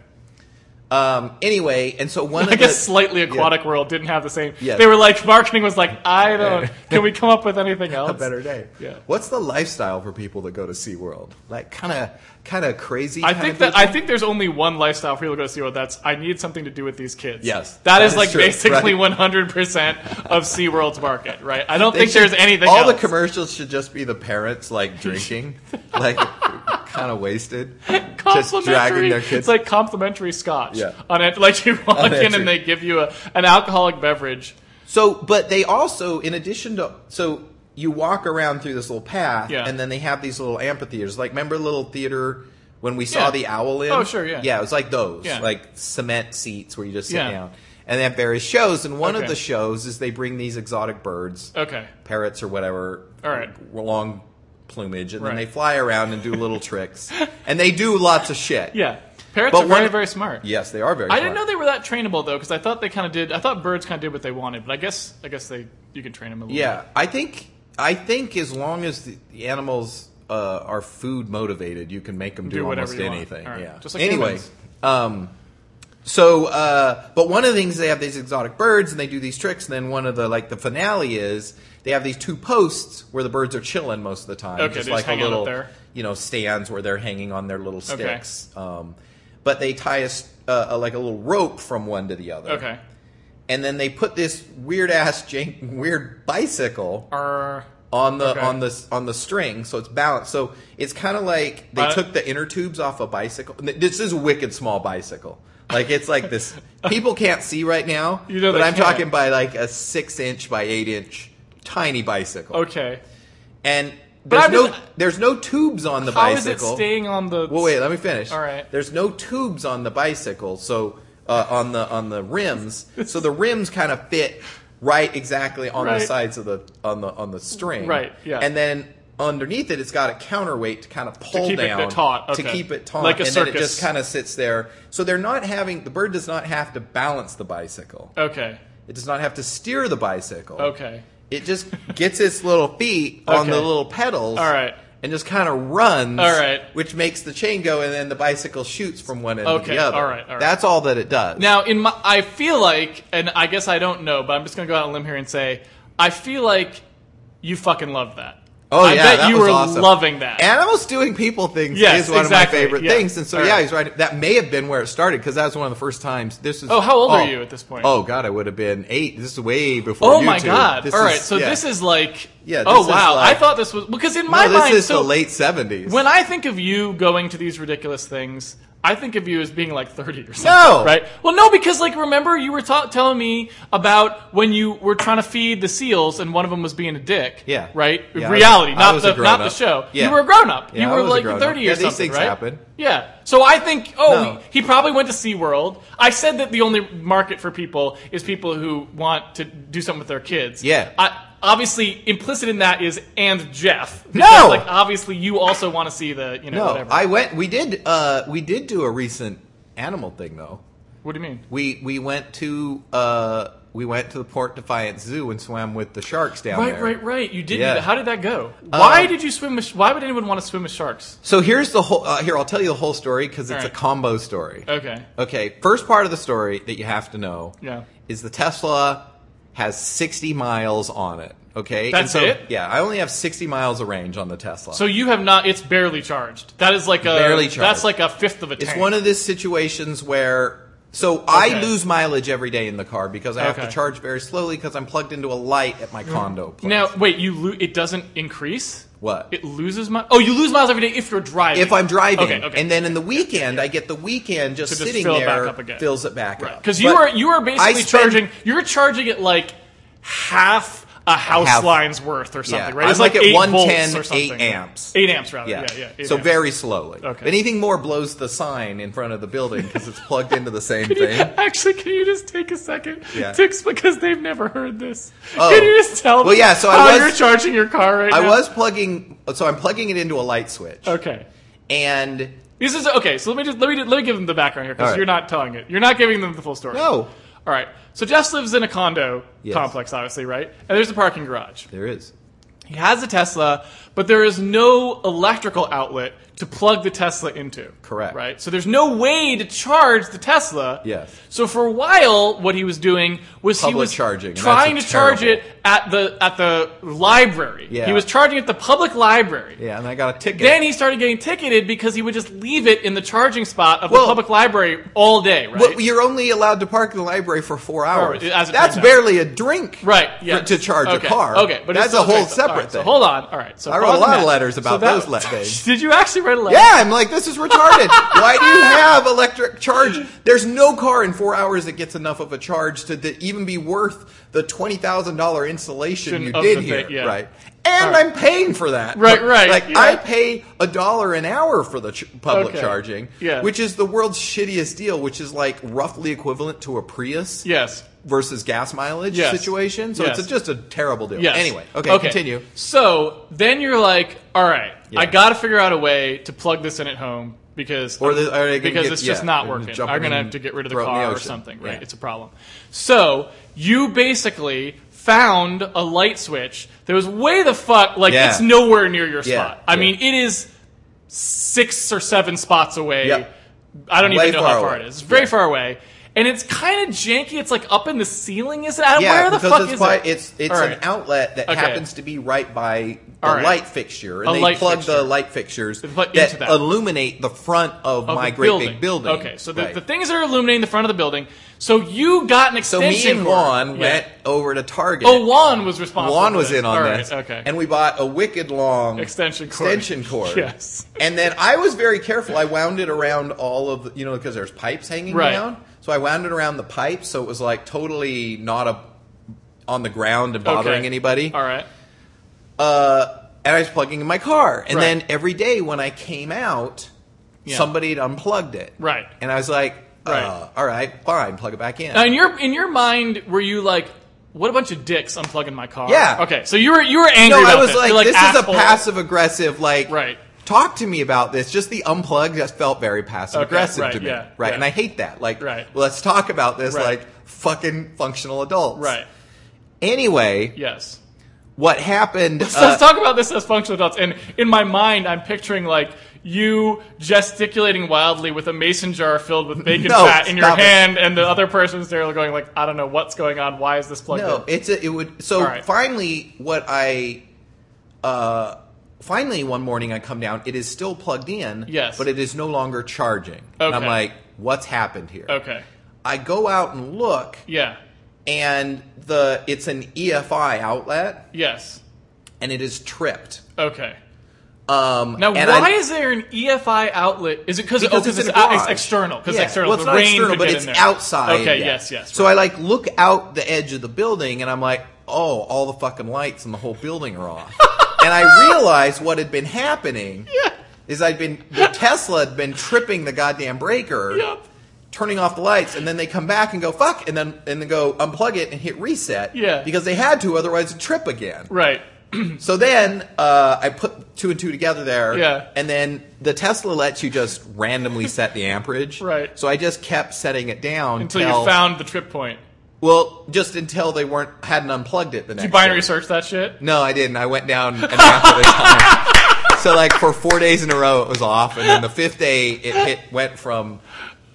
Um, anyway, and so one I guess the slightly aquatic world didn't have the same. Yes. They were like marketing was like, I don't. Yeah. Can we come up with anything else? a better day. Yeah. What's the lifestyle for people that go to SeaWorld? Like kind of kind of crazy. I think that I think there's only one lifestyle for people to go to SeaWorld. Oh, that's I need something to do with these kids. Yes, that that is is like true, basically right. 100 percent of SeaWorld's market, right? I don't They think should- there's anything. All else. the commercials should just be the parents like drinking, like kind of wasted, just Complimentary- dragging their kids. It's like complimentary scotch. Yeah. On it, like you walk On in entry. and they give you a, an alcoholic beverage. So, but they also, in addition to, so you walk around through this little path, Yeah. and then they have these little amphitheaters. Like, remember the little theater when we saw Yeah. the owl in? Oh, sure, yeah. Yeah, it was like those, Yeah. like cement seats where you just sit down. And they have various shows, and one Okay. of the shows is they bring these exotic birds, Okay. parrots or whatever, All right. long plumage, and then they fly around and do little tricks, and they do lots of shit. Yeah. Parrots But are very very smart. Yes, they are very. I didn't know they were that trainable though, because I thought they kind of did. I thought birds kind of did what they wanted, but I guess I guess they you can train them a little. Yeah, I think I think as long as the, the animals uh, are food motivated, you can make them do, Do almost anything. Right. Yeah. Just like anyway, um, so uh, but one of the things they have these exotic birds and they do these tricks. And then one of the like the finale is they have these two posts where the birds are chilling most of the time. Okay, just like just a little there. you know stands where they're hanging on their little Okay. sticks. Um, but they tie a, uh, a- like a little rope from one to the other Okay. And then they put this weird ass jank, weird bicycle Are on the Okay. on the on the string, so it's balanced. So it's kind of like they Uh, took the inner tubes off a bicycle. This is a wicked small bicycle. Like it's like this. People can't see right now, You know but I'm can't. talking by like a six inch by eight inch tiny bicycle. okay. And there's no just- there's no tubes on the How is bicycle. it staying on the? Well, wait, let me finish. All right. There's no tubes on the bicycle, so uh, on the on the rims, so the rims kind of fit right exactly on Right. the sides of the on the on the string. Right, yeah. And then underneath it, it's got a counterweight to kind of pull keep it down taut, to keep it taut, Like a and then it just kind of sits there. So they're not having the bird does not have to balance the bicycle. Okay. It does not have to steer the bicycle. Okay. It just gets its little feet on Okay. the little pedals. All right. And just kind of runs. All right. Which makes the chain go, and then the bicycle shoots from one end to the other. all right, all right. That's all that it does. Now, in my, I feel like, and I guess I don't know, but I'm just gonna go out on a limb here and say, I feel like you fucking love that. Oh I yeah, bet that you was were awesome. loving that. Animals doing people things Yes, is one exactly, of my favorite yeah. things, and so All yeah, right. he's right. That may have been where it started because that was one of the first times. This is. Oh, how old are oh. you at this point? Oh God, I would have been eight. This is way before. oh my YouTube. god! This All right, is- so yeah. this is like, Yeah, oh is wow! like- I thought this was because in No, my this mind, is so the late seventies. when I think of you going to these ridiculous things, I think of you as being like 30 or something. No! Right? Well, no, because like remember you were ta- telling me about when you were trying to feed the seals and one of them was being a dick. Yeah. Right? Yeah, Reality, was- not the not the show. Yeah. You were a grown up. Yeah, you were like grown-up. 30 or Yeah, these something, things right? happen. Yeah. So I think, oh, No. he, he probably went to SeaWorld. I said that the only market for people is people who want to do something with their kids. Yeah. I, obviously, implicit in that is and Jeff. No! Like, obviously, you also want to see the, you know, no, whatever. I went. We did. Uh, we did do a recent animal thing though. what do you mean? We we went to uh, we went to the Point Defiance Zoo and swam with the sharks down Right, there. right, right. Right. You did. Yeah. How did that go? Why Um, did you swim? With, why would anyone want to swim with sharks? So here's the whole. Uh, here, I'll tell you the whole story because it's All a combo story. Okay. Okay, first part of the story that you have to know Yeah. is the Tesla has 60 miles on it. Okay, That's so, it? Yeah, I only have 60 miles of range on the Tesla. So you have not. It's barely charged. That is like a. Barely charged. That's like a fifth of a tank. It's one of these situations where so I lose mileage every day in the car because I have Okay. to charge very slowly because I'm plugged into a light at my condo. Place. now, wait. You lo- it doesn't increase. What? It loses miles. Oh, you lose miles every day if you're driving. if I'm driving, Okay. Okay. and then in the weekend I get the weekend just, To just sitting fill it there back up again. fills it back up. because you But are you are basically spend- charging. You're charging it like half a house Half. line's worth or something, Yeah, right? I'm It's like at eight 110, volts or eight amps. Eight amps, rather. Yeah, Yeah, yeah. so amps. very slowly. Okay. Anything more blows the sign in front of the building because it's plugged into the same you- thing. Actually, can you just take a second Yeah. to because they've never heard this? Oh. Can you just tell Well, them yeah, so I how was- you're charging your car right now? I now? was plugging, so I'm plugging it into a light switch, okay. and This is okay. So let me just let me let me give them the background here because right. you're not telling it. You're not giving them the full story. no, All right. So Jeff lives in a condo Yes. complex, obviously, right? And there's a parking garage. there is. He has a Tesla, but there is no electrical outlet to plug the Tesla into. Correct. Right? So there's no way to charge the Tesla. Yes. So for a while, what he was doing was he Public was charging, trying to that's charge it at the at the library. Yeah. He was charging at the public library. Yeah, and I got a ticket. Then he started getting ticketed because he would just leave it in the charging spot of Well- the public library all day, right? Well, you're only allowed to park in the library for four hours. as That's barely a drink, Right, yeah. to charge okay. a car. Okay, but that's a whole separate right, thing. So hold on. All right. So I wrote a lot of letters about that- those le- days. Did you actually write a letter? Yeah, I'm like, this is retarded. Why do you have electric charge? There's no car in four hours that gets enough of a charge to, to even be worth the twenty thousand dollar installation you Of did the here, thing, yeah. right? And right. I'm paying for that, Right, right, Like yeah. I pay a dollar an hour for the ch- public Okay. charging, Yeah. which is the world's shittiest deal, which is like roughly equivalent to a Prius Yes. versus gas mileage Yes. situation. So Yes. it's a, just a terrible deal. Yes. Anyway, okay, continue. So then you're like, all right, Yeah. I got to figure out a way to plug this in at home because Or the- because get- it's just yeah, not working. I'm gonna have to get rid of the in the car or something. Right? Yeah. It's a problem. So you basically found a light switch that was way the fuck like Yeah. it's nowhere near your Yeah, spot. I yeah. mean, it is six or seven spots away. Yep. I don't Way even know far how far away. it is. It's very Yeah. far away. And it's kind of janky. It's like up in the ceiling, is it? I- Yeah, Where the because fuck it's is by, it? it's it's All an right. outlet that Okay. happens to be right by All right. light fixture, and A they light plug fixture. the light fixtures plug that, into that. illuminate the front of, of my the great big building. Okay, so the, Right. the things that are illuminating the front of the building. So you got an extension. so extension. me and cord. Juan went over to Target. Oh, Juan was responsible. Juan for was this. in on All right, this, Okay. and we bought a wicked long extension cord. extension cord. Yes. And then I was very careful. I wound it around all of the, you know, because there's pipes hanging Right. down. So I wound it around the pipes, so it was like totally not a on the ground and bothering Okay. anybody. All right. Uh, and I was plugging in my car, and Right. then every day when I came out, Yeah. somebody had unplugged it. Right. And I was like, uh, Right. all right, fine, plug it back in. Now, in your in your mind, were you like, what a bunch of dicks unplugging my car? Yeah. Okay. So you were you were angry. no, I was this. like, like this asshole. is a passive aggressive, like, Right. talk to me about this. Just the unplug just felt very passive aggressive right, to me. yeah, right. yeah. And I hate that. Like, Right. let's talk about this Right. like fucking functional adults. Right. Anyway, Yes. what happened? So uh, let's talk about this as functional adults. And in my mind, I'm picturing like you gesticulating wildly with a mason jar filled with bacon No, fat in your it. hand, and the other person's there going like, I don't know what's going on. Why is this plugged in? No, in? it's a, it would. So right. finally, what I, uh, finally one morning I come down. It is still plugged in. Yes. but it is no longer charging. And I'm like, what's happened here? Okay. I go out and look, Yeah. and the it's an GFI outlet, Yes. and it is tripped. Okay. Um, Now, and why I- is there an GFI outlet? Is it because oh, it's it's, out- it's external? Because Yeah. external. Well, it's the not rain external, but it's outside. Okay. yeah. Yes. Yes. So I like look out the edge of the building, and I'm like, oh, all the fucking lights in the whole building are off. and I realized what had been happening. Yeah. Is I'd been the Tesla had been tripping the goddamn breaker. Yep. Turning off the lights, and then they come back and go fuck, and then and then go unplug it and hit reset. Yeah. because they had to, otherwise it'd trip again. Right. So then uh, I put two and two together there. Yeah. And then the Tesla lets you just randomly set the amperage. Right. So I just kept setting it down Until you found the trip point. well, just until they weren't hadn't unplugged it the next. Did you binary day. search that shit? No, I didn't. I went down an amp at a time. so like for four days in a row, it was off, and then the fifth day, it hit went from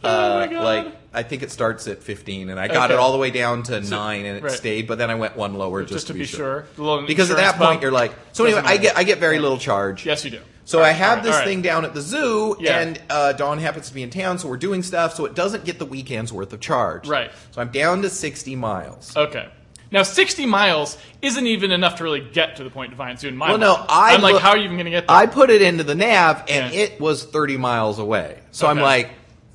uh, Oh like I think it starts at 15, and I got Okay. it all the way down to nine, and it right. stayed. But then I went one lower just, just to be sure. Little Because at that point you're like, so anyway, I get I get very little charge. Yes, you do. So All I have right, this right. thing down at the zoo, Yeah. and uh, Dawn happens to be in town, so we're doing stuff, so it doesn't get the weekend's worth of charge. Right. So I'm down to 60 miles. Okay. Now, 60 miles isn't even enough to really get to the point Defiance Zoo in my Well, mind. no, I I'm like, how are you even going to get there? I put it into the nav, and Yeah. it was 30 miles away. So I'm like,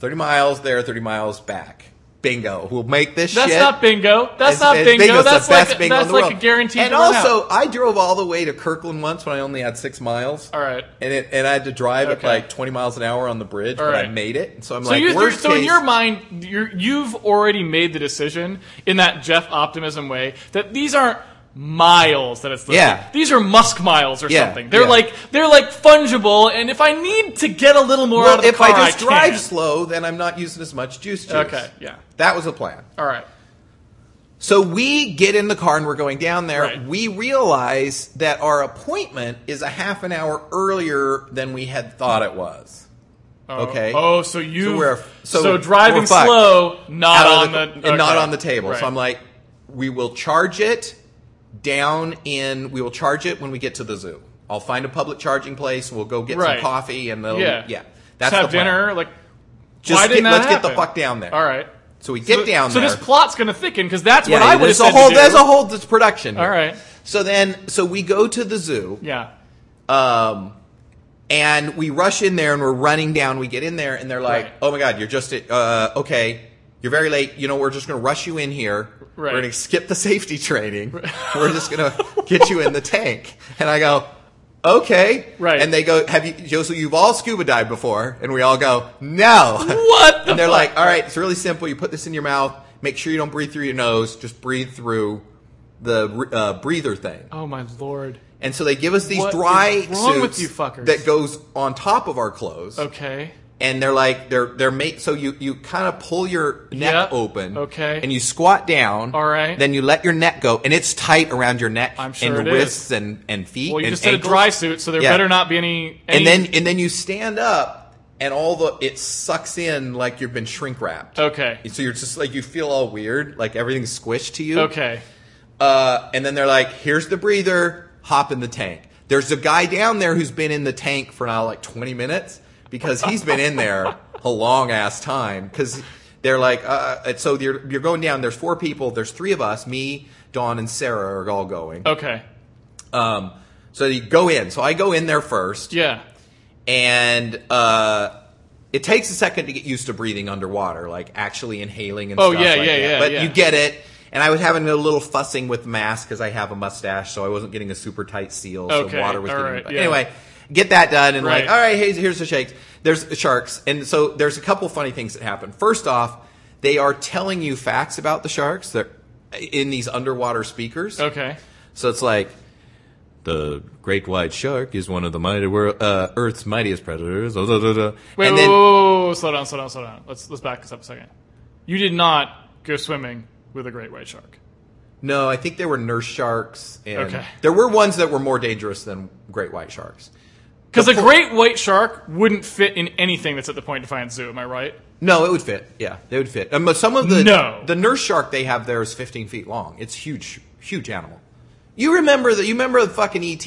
30 miles there, 30 miles back. Bingo. We'll make this that's shit. not bingo. That's It's- not it's bingo. That's like, bingo that's like a guarantee. And also. I drove all the way to Kirkland once when I only had six miles. all right. And it, and I had to drive at like 20 miles an hour on the bridge, All but I made it. So I'm So, like, you, worst so in your mind, you're, you've already made the decision in that Jeff optimism way that these aren't miles that it's listed. Yeah. these are musk miles or Yeah, something. They're yeah. like they're like fungible, and if I need to get a little more out of the if car, I just drive can. slow, then I'm not using as much juice juice. Okay, yeah. That was the plan. All right. So we get in the car and we're going down there. Right. We realize that our appointment is a half an hour earlier than we had thought it was. Oh, Okay. Oh, so you So we're- so, so driving slow, not on of the, and not on the table. Right. So I'm like, we will charge it down in. We will charge it when we get to the zoo. I'll find a public charging place. We'll go get Right. some coffee and they'll, yeah, yeah. That's Just have the plan. dinner. Like, Just why didn't that let's get the happen? fuck down there. All right. So we get so, down so there. this plot's going to thicken because that's what I would have there's said a whole do. there's a whole this production. here. All right. So then, so we go to the zoo. Yeah. Um, and we rush in there and we're running down. We get in there and they're like, Right. "Oh my god, you're just uh, okay. You're very late. You know, we're just going to rush you in here. Right. We're going to skip the safety training. Right. we're just going to get you in the tank." And I go, "Okay." Right. And they go, "Have you, Joseph, you've all scuba dived before?" And we all go, "No." What? the and they're fuck? like, "All right, it's really simple. You put this in your mouth. Make sure you don't breathe through your nose. Just breathe through the uh, breather thing." Oh my lord. And so they give us these What dry suits you that goes on top of our clothes. Okay. And they're like they're they're made so you you kind of pull your neck Yeah, open. okay. And you squat down. All right. Then you let your neck go, and it's tight around your neck I'm sure and it is. wrists and and feet. Well, you and just said a dry suit, so there Yeah. better not be any. any And then and then you stand up, and all the it sucks in like you've been shrink wrapped. okay. So you're just like you feel all weird, like everything's squished to you. Okay. Uh, and then they're like, here's the breather, hop in the tank. There's a guy down there who's been in the tank for now like 20 minutes because he's been in there a long ass time. Because they're like, uh, so you're, you're going down. There's four people. There's three of us. Me, Dawn, and Sarah are all going. Okay. Um, so you go in. So I go in there first, Yeah. and uh, it takes a second to get used to breathing underwater, like actually inhaling and Oh, stuff yeah, like yeah, that. yeah, But yeah. you get it. And I was having a little fussing with mask because I have a mustache, so I wasn't getting a super tight seal. So Okay, water was all getting. right, yeah. Anyway, get that done, and Right. like, all right, here's, here's the shakes. There's sharks, and so there's a couple funny things that happen. First off, they are telling you facts about the sharks. They're in these underwater speakers. Okay. So it's like the great white shark is one of the mighty uh, Earth's mightiest predators. da, da, da, da. Wait, and whoa, then whoa, whoa, whoa, slow down, slow down, slow down. Let's let's back this up a second. You did not go swimming with a great white shark. no, I think there were nurse sharks, and Okay. there were ones that were more dangerous than great white sharks. Because a great white shark wouldn't fit in anything that's at the Point Defiance Zoo. Am I right? No, it would fit. Yeah, they would fit. Um, some of the No. the nurse shark they have there is 15 feet long. It's huge, huge animal. You remember that? You remember the fucking ET?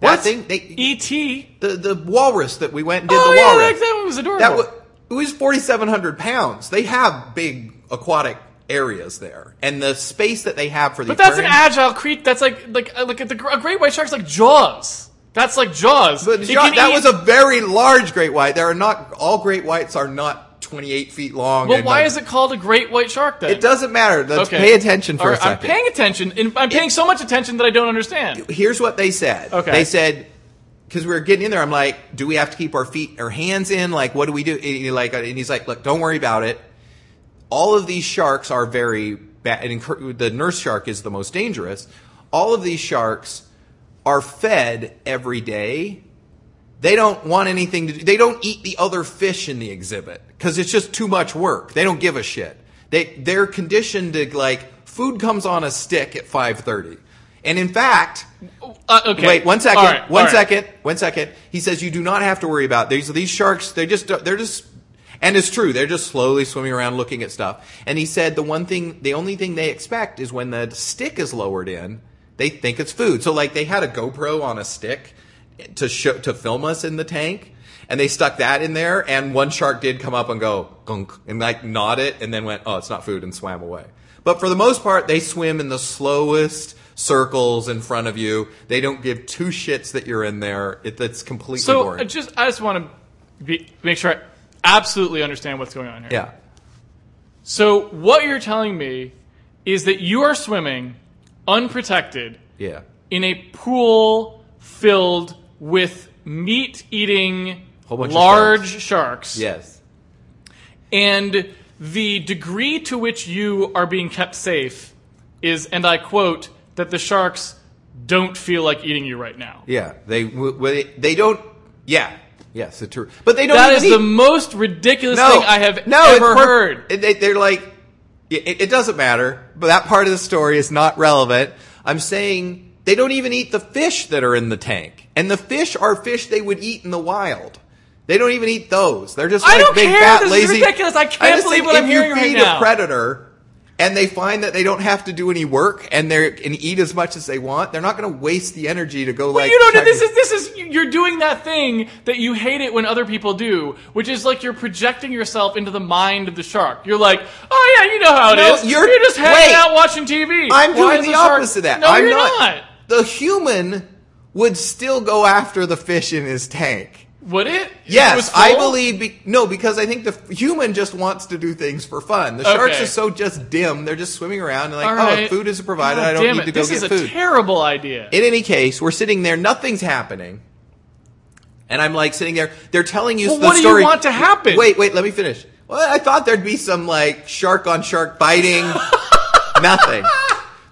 That What? thing? They, E.T. the the walrus that we went and did Oh the yeah, walrus. that, that was adorable. That was, it was 4,700 pounds. They have big aquatic areas there, and the space that they have for the but that's an aquarium- agile creature. That's like like uh, like a, a great white shark's like Jaws. That's like Jaws. But It can that eat- was a very large great white. There are not all great whites are not 28 feet long. Well, why is it called a great white shark then? It doesn't matter. Let's Okay. pay attention for All a right, I'm paying attention, and I'm paying so much attention that I don't understand. Here's what they said. Okay. They said because we were getting in there. I'm like, do we have to keep our feet, our hands in? Like, what do we do? And like, and he's like, look, don't worry about it. All of these sharks are very bad. And the nurse shark is the most dangerous. All of these sharks are fed every day. They don't want anything to do. They don't eat the other fish in the exhibit because it's just too much work. They don't give a shit. They they're conditioned to like food comes on a stick at 5:30. And in fact, Uh, okay. Wait, one second. Right, one all right. second. One second. He says you do not have to worry about these. These sharks. They just. They're just. And it's true. They're just slowly swimming around looking at stuff. And he said the one thing, the only thing they expect is when the stick is lowered in, they think it's food. So like they had a GoPro on a stick to show, to film us in the tank. And they stuck that in there, and one shark did come up and go gunk and like nod it, and then went, "Oh, it's not food," and swam away. But for the most part, they swim in the slowest circles in front of you. They don't give two shits that you're in there. It, it's completely So boring. I just I just want to be, make sure I absolutely understand what's going on here. yeah. So what you're telling me is that you are swimming unprotected Yeah. in a pool filled with meat eating Whole bunch of large sharks. Yes. And the degree to which you are being kept safe is, and I quote, that the sharks don't feel like eating you right now. Yeah. They they don't. Yeah. Yes. It's true. But they don't. That is the most ridiculous no, thing I have no, ever heard. They, they're like, it, it doesn't matter. But that part of the story is not relevant. I'm saying they don't even eat the fish that are in the tank, and the fish are fish they would eat in the wild. They don't even eat those. They're just I like don't big care. fat This is ridiculous. I can't just believe what I'm hearing right now. if you feed a predator and they find that they don't have to do any work and they can eat as much as they want, they're not going to waste the energy to go like. you know this is this is you're doing that thing that you hate it when other people do, which is like you're projecting yourself into the mind of the shark. You're like, oh yeah, you know how it No, is. you're- just hanging wait. out watching TV. I'm Why doing the opposite of that. No, I'm you're not, not. The human would still go after the fish in his tank. Would it? If it Yes, I believe. Be, no, because I think the f- human just wants to do things for fun. The sharks Okay. are so just dim; they're just swimming around and like, oh, if food is provided. God I don't need to go this get is a food. terrible idea. In any case, we're sitting there, nothing's happening. And I'm like sitting there, they're telling you Well, the what do you want to happen? Wait, wait, let me finish. Well, I thought there'd be some like shark on shark biting. Nothing.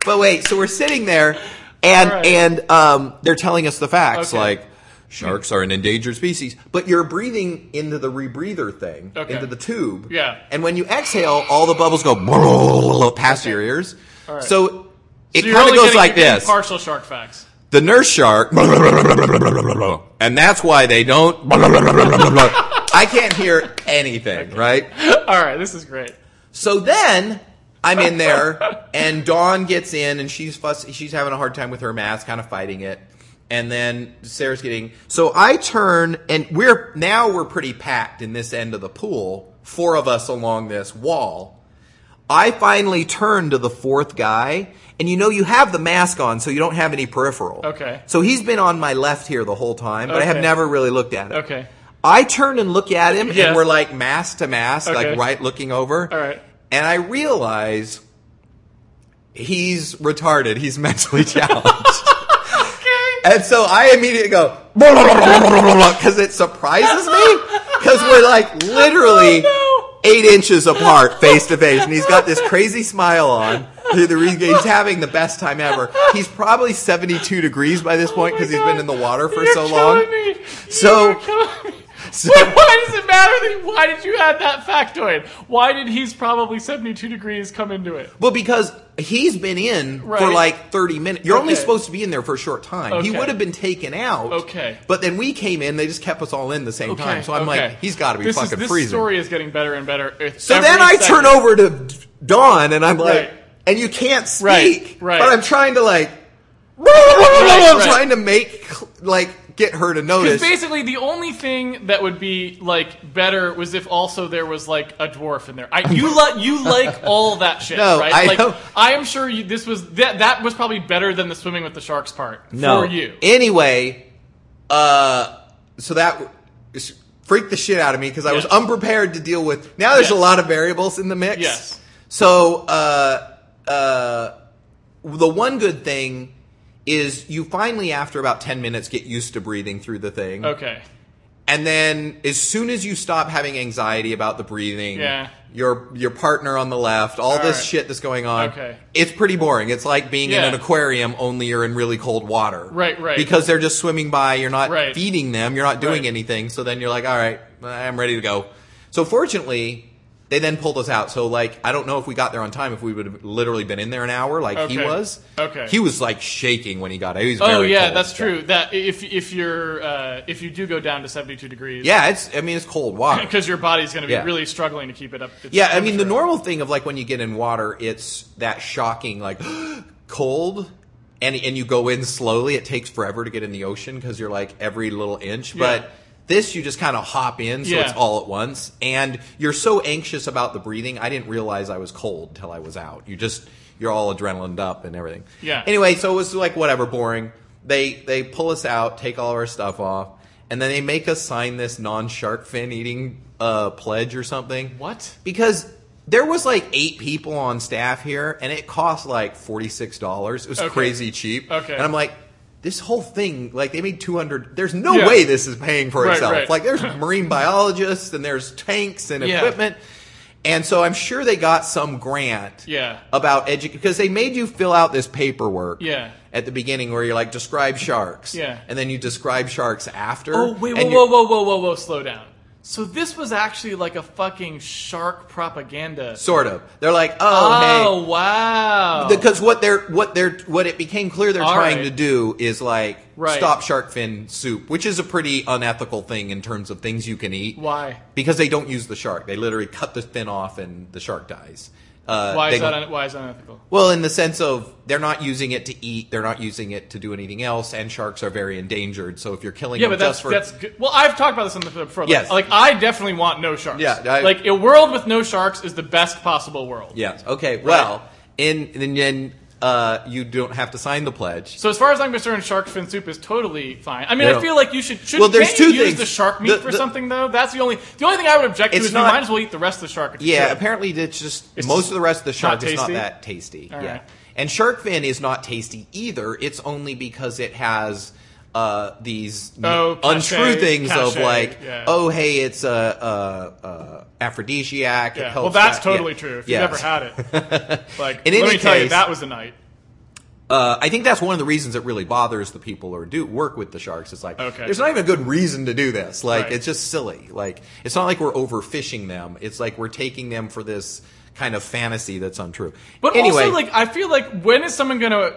But wait, so we're sitting there and right. and um, they're telling us the facts Okay. like sharks are an endangered species, but you're breathing into the rebreather thing, Okay. into the tube. Yeah. And when you exhale, all the bubbles go past your ears. All right. So it So you're kind of only goes getting- like you're getting this Partial shark facts. the nurse shark, and that's why they don't. I can't hear anything, right? All right, this is great. So then I'm in there, and Dawn gets in, and she's fuss, she's having a hard time with her mask, kind of fighting it. And then Sarah's getting. So I turn, and we're now we're pretty packed in this end of the pool, four of us along this wall. I finally turn to the fourth guy, and you know you have the mask on, so you don't have any peripheral. Okay. So he's been on my left here the whole time, but I have never really looked at it. Okay. I turn and look at him, Yes. and we're like mask to mask, Okay. like right looking over. All right. And I realize he's retarded. He's mentally challenged. And so I immediately go, because it surprises me. Because we're like literally oh, eight inches apart, face to face. And he's got this crazy smile on. The reason- He's having the best time ever. He's probably 72 degrees by this point because he's been in the water for Oh You're so long. Me. So- You're killing me. So- why does it matter? That, why did you add that factoid? Why did he's probably 72 degrees come into it? Well, because he's been in for like 30 minutes. You're only supposed to be in there for a short time. He would have been taken out. Okay. But then we came in, they just kept us all in the same time. So I'm okay. like, he's got to be this fucking is, this freezing. story is getting better and better. so then I second. turn over to Dawn and I'm like, Right. and you can't speak. Right, right. But I'm trying to like, I'm right. trying to make, like, get her to notice. Because basically, the only thing that would be like better was if also there was like a dwarf in there. I, you like you like all that shit, No, right? I like don't. I am sure you, this was that that was probably better than the swimming with the sharks part no. for you. Anyway, uh, so that s- freaked the shit out of me because I was Yes. unprepared to deal with. Now there's a lot of variables in the mix. Yes. So, uh, uh, the one good thing is you finally, after about 10 minutes, get used to breathing through the thing. Okay. And then as soon as you stop having anxiety about the breathing, Yeah. your your partner on the left, all, All this right. shit that's going on, Okay. it's pretty boring. It's like being in an aquarium, only you're in really cold water. Right, right. Because they're just swimming by, you're not Right. feeding them, you're not doing Right. anything. So then you're like, all right, I'm ready to go. So fortunately, they then pulled us out. So like, I don't know if we got there on time. If we would have literally been in there an hour, like he Okay. was. Okay. He was like shaking when he got out. He was Oh very yeah, cold. that's true. That if if you're uh, if you do go down to 72 degrees, Yeah, it's. I mean, it's cold water. because your body's going to be Yeah. really struggling to keep it up. its Yeah, I mean the temperature. normal thing of like when you get in water, it's that shocking like cold, and and you go in slowly. It takes forever to get in the ocean because you're like every little inch. Yeah. But this you just kind of hop in, so Yeah. it's all at once, and you're so anxious about the breathing. I didn't realize I was cold till I was out. You just you're all adrenalined up and everything. Yeah. Anyway, so it was like whatever, boring. They they pull us out, take all our stuff off, and then they make us sign this non shark fin eating uh, pledge or something What? because there was like eight people on staff here and it cost like $46 it was Okay. crazy cheap Okay. and i'm like this whole thing like they made 200 there's no Yeah. way this is paying for Right, itself right. like there's marine biologists and there's tanks and Yeah. equipment and so i'm sure they got some grant Yeah. about edu because they made you fill out this paperwork Yeah. at the beginning where you're like describe sharks Yeah. and then you describe sharks after Oh wait, whoa, whoa, whoa, whoa, whoa, whoa! Slow down. So this was actually like a fucking shark propaganda. sort of they're like oh, oh hey Oh wow! because what they're what they're what it became clear they're All trying right. to do is like Right. stop shark fin soup, which is a pretty unethical thing in terms of things you can eat. Why? Because they don't use the shark. They literally cut the fin off and the shark dies. Uh, Why is that? Un- why is that unethical? well, in the sense of they're not using it to eat, they're not using it to do anything else, and sharks are very endangered. So if you're killing Yeah, them but that's just for that's good. Well, I've talked about this on the before. Like, Yes. like I definitely want no sharks. Yeah, I- like a world with no sharks is the best possible world. yes, okay, well, in and then uh, you don't have to sign the pledge. So as far as I'm concerned, shark fin soup is totally fine. I mean, No. I feel like you should. should Well, there's two use things. the shark meat The- for the- something though. That's the only. The only thing I would object to is not- you might as well eat the rest of the shark. Yeah, apparently it's just It's most of the rest of the shark is not that tasty. All yeah, right. and shark fin is not tasty either. It's only because it has uh, these Oh, untrue cachet, things of like, yeah. oh hey, it's a, a, a aphrodisiac. It Yeah. helps Well, that's that- totally yeah. true. If you've never had it, like, In let any me tell you, case- that was the night. Uh, I think that's one of the reasons it really bothers the people who do work with the sharks. It's like Okay. there's not even a good reason to do this. Like Right. it's just silly. Like it's not like we're overfishing them. It's like we're taking them for this kind of fantasy that's untrue. But anyway, also, like, I feel like when is someone going to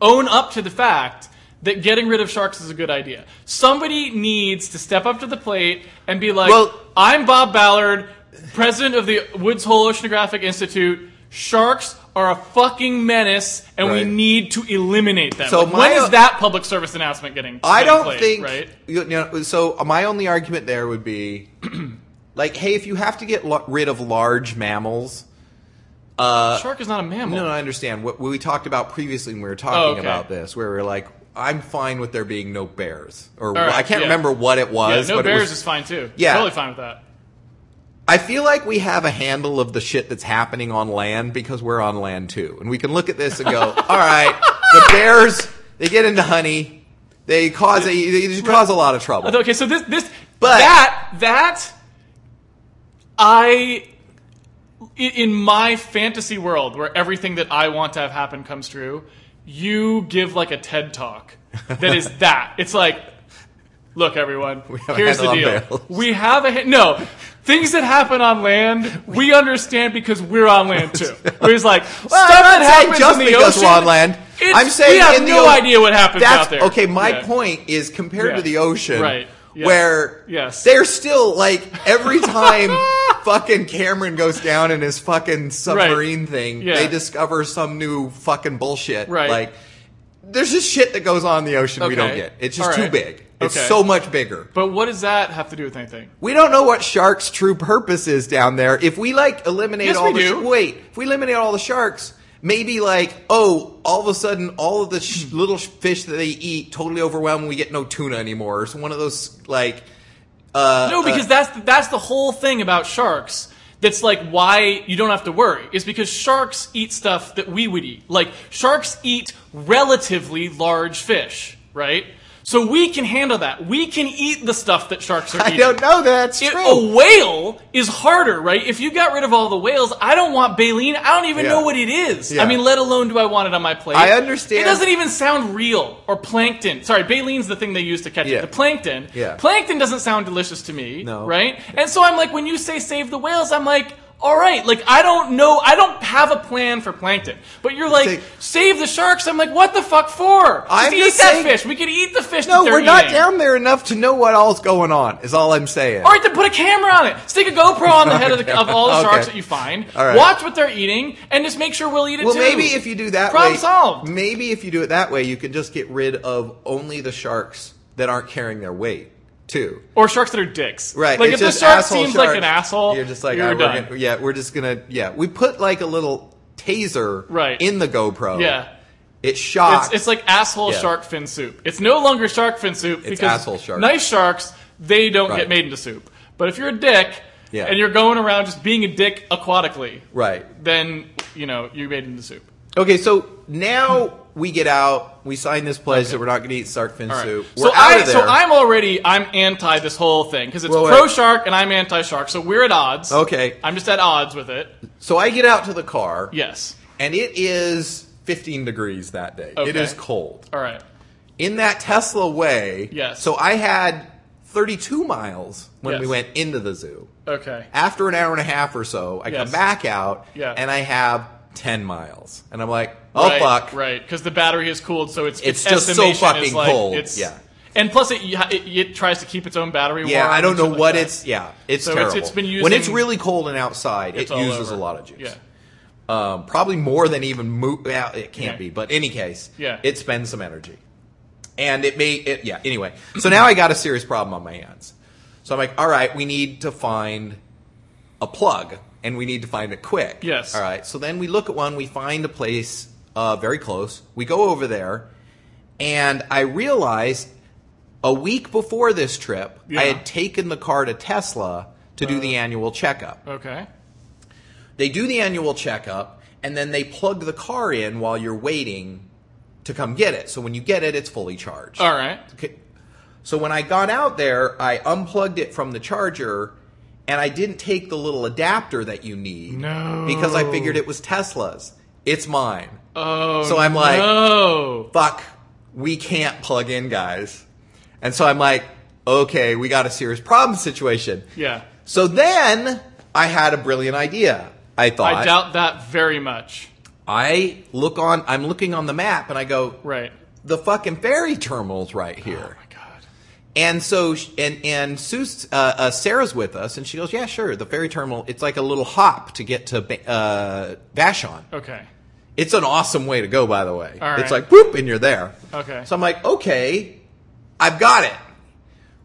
own up to the fact that getting rid of sharks is a good idea? Somebody needs to step up to the plate and be like, Well- "I'm Bob Ballard, president of the Woods Hole Oceanographic Institute. Sharks are a fucking menace, and we need to eliminate them." So Like, when is that public service announcement getting? I getting don't played, think right. you know. So my only argument there would be, like, hey, if you have to get lo- rid of large mammals, uh, Shark is not a mammal. no, no, I understand what we talked about previously when we were talking Oh, okay. about this, where we are like, I'm fine with there being no bears, or right, I can't yeah. remember what it was. yeah, no bears was, is fine too. Yeah. totally fine with that. I feel like we have a handle of the shit that's happening on land because we're on land too. And we can look at this and go, all right, the bears, they get into honey. They cause a, they cause a lot of trouble. Okay, so this this But- that that i- in my fantasy world where everything that I want to have happen comes true, you give like a TED talk that is that. It's like Look, everyone. Here's the deal. We have a no things that happen on land. We understand because we're on land too. Where he's like stuff Well, I'm that happens just in the because ocean. we're on land. I'm saying we have no idea what happens out there. okay. My Yeah. point is compared Yeah. to the ocean, Right. Where Yes. they're still like every time fucking Cameron goes down in his fucking submarine thing, Yeah. they discover some new fucking bullshit. Right. Like there's just shit that goes on in the ocean we don't get. It's just All too big. It's Okay. so much bigger. But what does that have to do with anything? We don't know what sharks' true purpose is down there. If we like eliminate Yes, all the sh- wait, if we eliminate all the sharks, maybe like oh, all of a sudden all of the sh- little fish that they eat totally overwhelmed. We get no tuna anymore. It's one of those like uh, No, because that's that's the whole thing about sharks. That's like why you don't have to worry. Is because sharks eat stuff that we would eat. Like sharks eat relatively large fish, right? So we can handle that. We can eat the stuff that sharks are eating. I don't know that's It- true. a whale is harder, right? If you got rid of all the whales, I don't want baleen. I don't even Yeah. know what it is. Yeah. I mean, let alone do I want it on my plate. I understand. It doesn't even sound real. Or plankton. Sorry, baleen's the thing they use to catch Yeah. it. The plankton. Yeah. Plankton doesn't sound delicious to me. No. Right? And so I'm like, when you say save the whales, I'm like, all right, like I don't know, I don't have a plan for plankton, but you're like, save the sharks. I'm like, what the fuck for? Just I'm eat just that saying- fish. We could eat the fish. No, that they're we're not eating. down there enough to know what all's going on. Is all I'm saying. All right, then put a camera on it. Stick a GoPro on the head of, the, of all the Okay. sharks that you find. All right. Watch what they're eating, and just make sure we'll eat it too. Well, too. maybe if you do that Problem way, solved. maybe if you do it that way, you can just get rid of only the sharks that aren't carrying their weight, too. or sharks that are dicks. Right. Like it's if the shark seems like an asshole, You're just like, you're "Ah, we're gonna- yeah, we're just gonna, yeah. We put like a little taser Right. in the GoPro. Yeah. It shocks. It's, it's like asshole Yeah. shark fin soup. It's no longer shark fin soup It's because asshole shark. nice sharks they don't Right. get made into soup. But if you're a dick Yeah. and you're going around just being a dick aquatically, right. then you know you're made into soup. Okay, so now we get out. We sign this pledge that we're not going to eat shark fin All right. soup. We're out I of there. so I'm already I'm anti this whole thing because it's Well, wait. pro shark and I'm anti shark. So we're at odds. okay, I'm just at odds with it. so I get out to the car, Yes. and it is 15 degrees that day. It Okay. is cold. All right. in that Tesla way. Yes. So I had 32 miles when Yes. we went into the zoo. Okay. After an hour and a half or so, I Yes. come back out Yeah. and I have 10 miles. And I'm like, oh right, fuck. Right, because the battery is cooled, so it's It's its just so fucking like, cold. It's, Yeah. and plus it, it it tries to keep its own battery. Warm. Yeah, I don't know shit like what it's. Yeah, it's So it's- terrible. it's been used. when it's really cold and outside, it uses over. a lot of juice. Yeah. Um, probably more than even mo- well, it can't Yeah. be, but any case, Yeah. it spends some energy, and it may. It, yeah. Anyway, so now I got a serious problem on my hands. So I'm like, all right, we need to find a plug, and we need to find it quick. Yes. All right. So then we look at one, we find a place uh, very close. We go over there, and I realized a week before this trip, Yeah. I had taken the car to Tesla to do the annual checkup. Okay. They do the annual checkup, and then they plug the car in while you're waiting to come get it. So when you get it, it's fully charged. All right. Okay. So when I got out there, I unplugged it from the charger, and I didn't take the little adapter that you need. No. Because I figured it was Tesla's. It's mine. Oh. So I'm like- no. Fuck, we can't plug in, guys. And so I'm like, okay, we got a serious problem situation. Yeah. So then I had a brilliant idea. I thought I doubt that very much. I look on I'm looking on the map and I go Right. the fucking ferry terminal's right here. Oh my god. And so and and uh, uh, Sarah's with us and she goes, "Yeah, sure. The ferry terminal, it's like a little hop to get to uh Vashon. Okay. It's an awesome way to go by the way. All right. It's like whoop and you're there. Okay. So I'm like, "Okay, I've got it."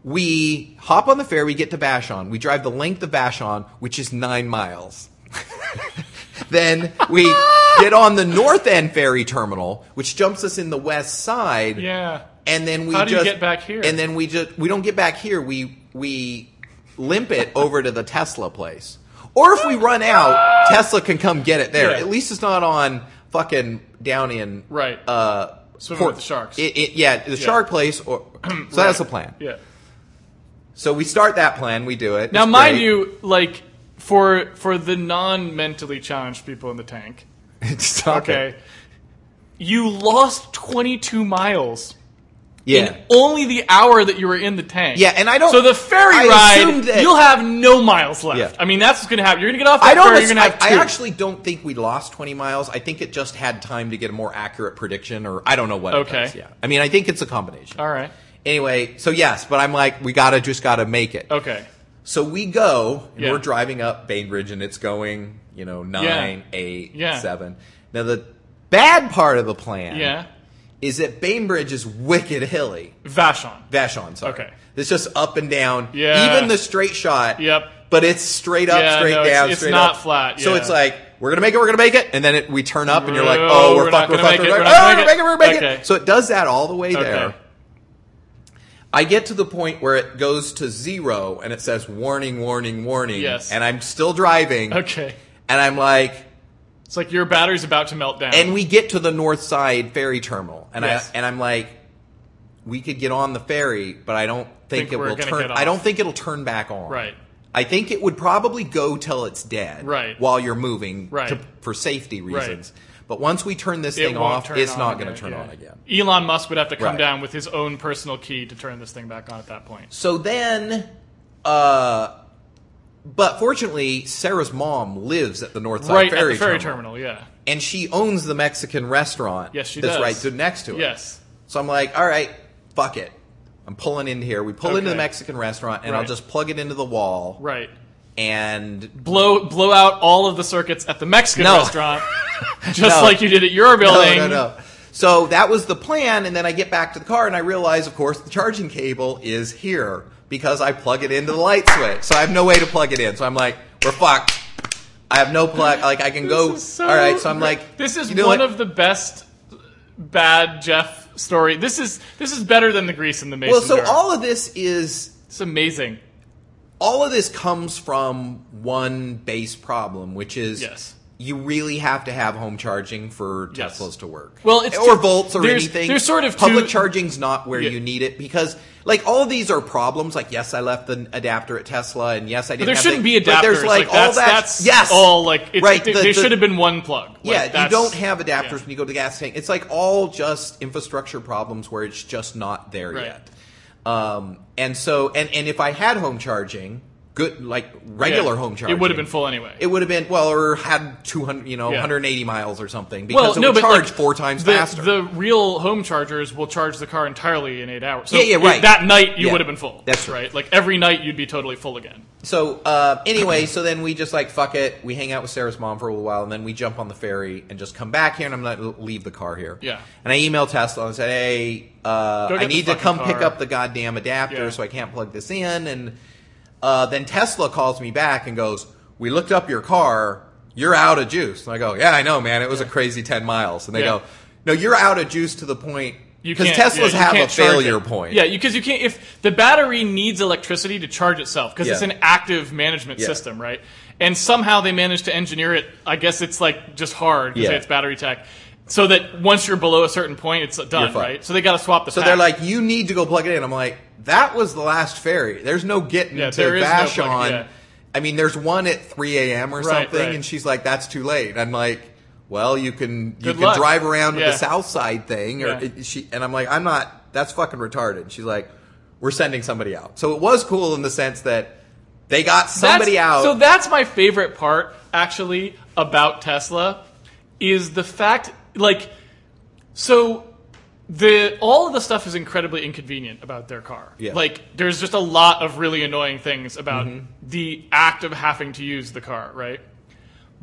We hop on the ferry, we get to Vashon. We drive the length of Vashon, which is 9 miles. then we get on the north end ferry terminal, which jumps us in the west side. Yeah. And then we How do you just get back here? And then we just we don't get back here. We we limp it over to the Tesla place. Or if we run out, Tesla can come get it there. Yeah. At least it's not on fucking down in Right. uh Swimming with the sharks. It, it, yeah, the shark place or so that's the plan. Yeah. So we start that plan, we do it. Now, It's mind great. you, like for for the non mentally challenged people in the tank, Stop it. okay, you lost 22 miles Yeah. in only the hour that you were in the tank. Yeah, and I don't- So the ferry I ride, that- you'll have no miles left. Yeah. I mean, that's what's going to happen. You're going to get off that I ferry. ass- You're going to I, have I two. actually don't think we lost 20 miles. I think it just had time to get a more accurate prediction, or I don't know what. Okay. Yeah. I mean, I think it's a combination. All right. Anyway, so yes, but I'm like, we gotta just gotta make it. Okay. So we go, and Yeah. we're driving up Bainbridge, and it's going, you know, nine, eight, Yeah. seven. Now the bad part of the plan, Yeah. Is that Bainbridge is wicked hilly. Vashon. Vashon, sorry. Okay. It's just up and down. Yeah. Even the straight shot. Yep. But it's straight up, Yeah, straight no, down, it's straight not up. flat, So it's like, we're gonna make it, we're gonna make it, and then it, we turn up and you're like, oh, we're, we're fucked, we're fucked, we're fucked. we're not Oh, gonna we're make it. we're making Okay. it. So it does that all the way Okay. there. I get to the point where it goes to zero and it says warning, warning, warning. Yes. And I'm still driving. Okay. And I'm like, It's like your battery's about to melt down. and we get to the north side ferry terminal. And Yes. I and I'm like, we could get on the ferry, but I don't think, Think it will turn I don't think it'll turn back on. Right. I think it would probably go till it's dead. Right. While you're moving Right. to, for safety Right. reasons. But once we turn this It thing off, it's not going to turn yeah. on again. Elon Musk would have to come Right. down with his own personal key to turn this thing back on at that point. So then, uh, but fortunately, Sarah's mom lives at the Northside right Ferry, at the ferry terminal, terminal. Yeah. and she owns the Mexican restaurant. Yes, she that's does. right to, next to it. Yes. So I'm like, all right, fuck it. I'm pulling in here. We pull into the Mexican restaurant, and I'll just plug it into the wall, Right. and Blow blow out all of the circuits at the Mexican No. restaurant, just No. like you did at your building. No, no, no. So that was the plan, and then I get back to the car and I realize, of course, the charging cable is here because I plug it into the light switch. So I have no way to plug it in. So I'm like, we're fucked. I have no plug. Like I can go. Is so all right. So I'm like, this is you know one what? of the best bad Jeff story. This is this is better than the grease in the mason Well, so jar. all of this is it's amazing. all of this comes from one base problem, which is Yes. You really have to have home charging for Yes. Teslas to work. Well, it's or two- volts or there's- anything. there's sort of public two- charging's not where Yeah. you need it because like all these are problems. Like yes, I left the adapter at Tesla, and yes, I didn't. But there have shouldn't the- be but adapters. there's like, all that's, that. That's yes, all like right. They, the- they the- should have been one plug. Like, yeah, you don't have adapters yeah. when you go to the gas tank. It's like all just infrastructure problems where it's just not there Right. yet. Um, and so, and, and if I had home charging, good, like regular Yeah. home charging, It would have been full anyway. It would have been well, or had two hundred, you know, Yeah. 180 miles or something because well, it no, would charge like, four times the, faster. The real home chargers will charge the car entirely in eight hours. So Yeah, yeah, right. That night you Yeah. would have been full. That's right. right. Like every night you'd be totally full again. so uh, anyway, so then we just like fuck it. We hang out with Sarah's mom for a little while, and then we jump on the ferry and just come back here, and I'm gonna leave the car here. Yeah. And I emailed Tesla and said, hey, uh, I need to come pick up the goddamn adapter, so I can't plug this in. And uh, then Tesla calls me back and goes, we looked up your car. You're out of juice. And I go, yeah, I know, man. It was a crazy 10 miles. And they Yeah. go, no, you're out of juice to the point because Teslas yeah, have a failure it. point. Yeah, because you can't. If the battery needs electricity to charge itself, because it's an active management Yeah. system, right? And somehow they managed to engineer it. I guess it's like just hard because Yeah. it's battery tech, so that once you're below a certain point, it's done, right? So they got to swap the. So pack. they're like, you need to go plug it in. I'm like, that was the last ferry. There's no getting Yeah, to bash no plug- yeah. I mean, there's one at 3 a.m. or Right, something, right. and she's like, that's too late. I'm like, well, you can you Good can drive around to Yeah. the south side thing, or she. And I'm like, I'm not. That's fucking retarded. She's like, we're sending somebody out. So it was cool in the sense that they got somebody That's- out. So that's my favorite part, actually, about Tesla, is the fact, like, so the all of the stuff is incredibly inconvenient about their car. Yeah. Like, there's just a lot of really annoying things about Mm-hmm. the act of having to use the car, right?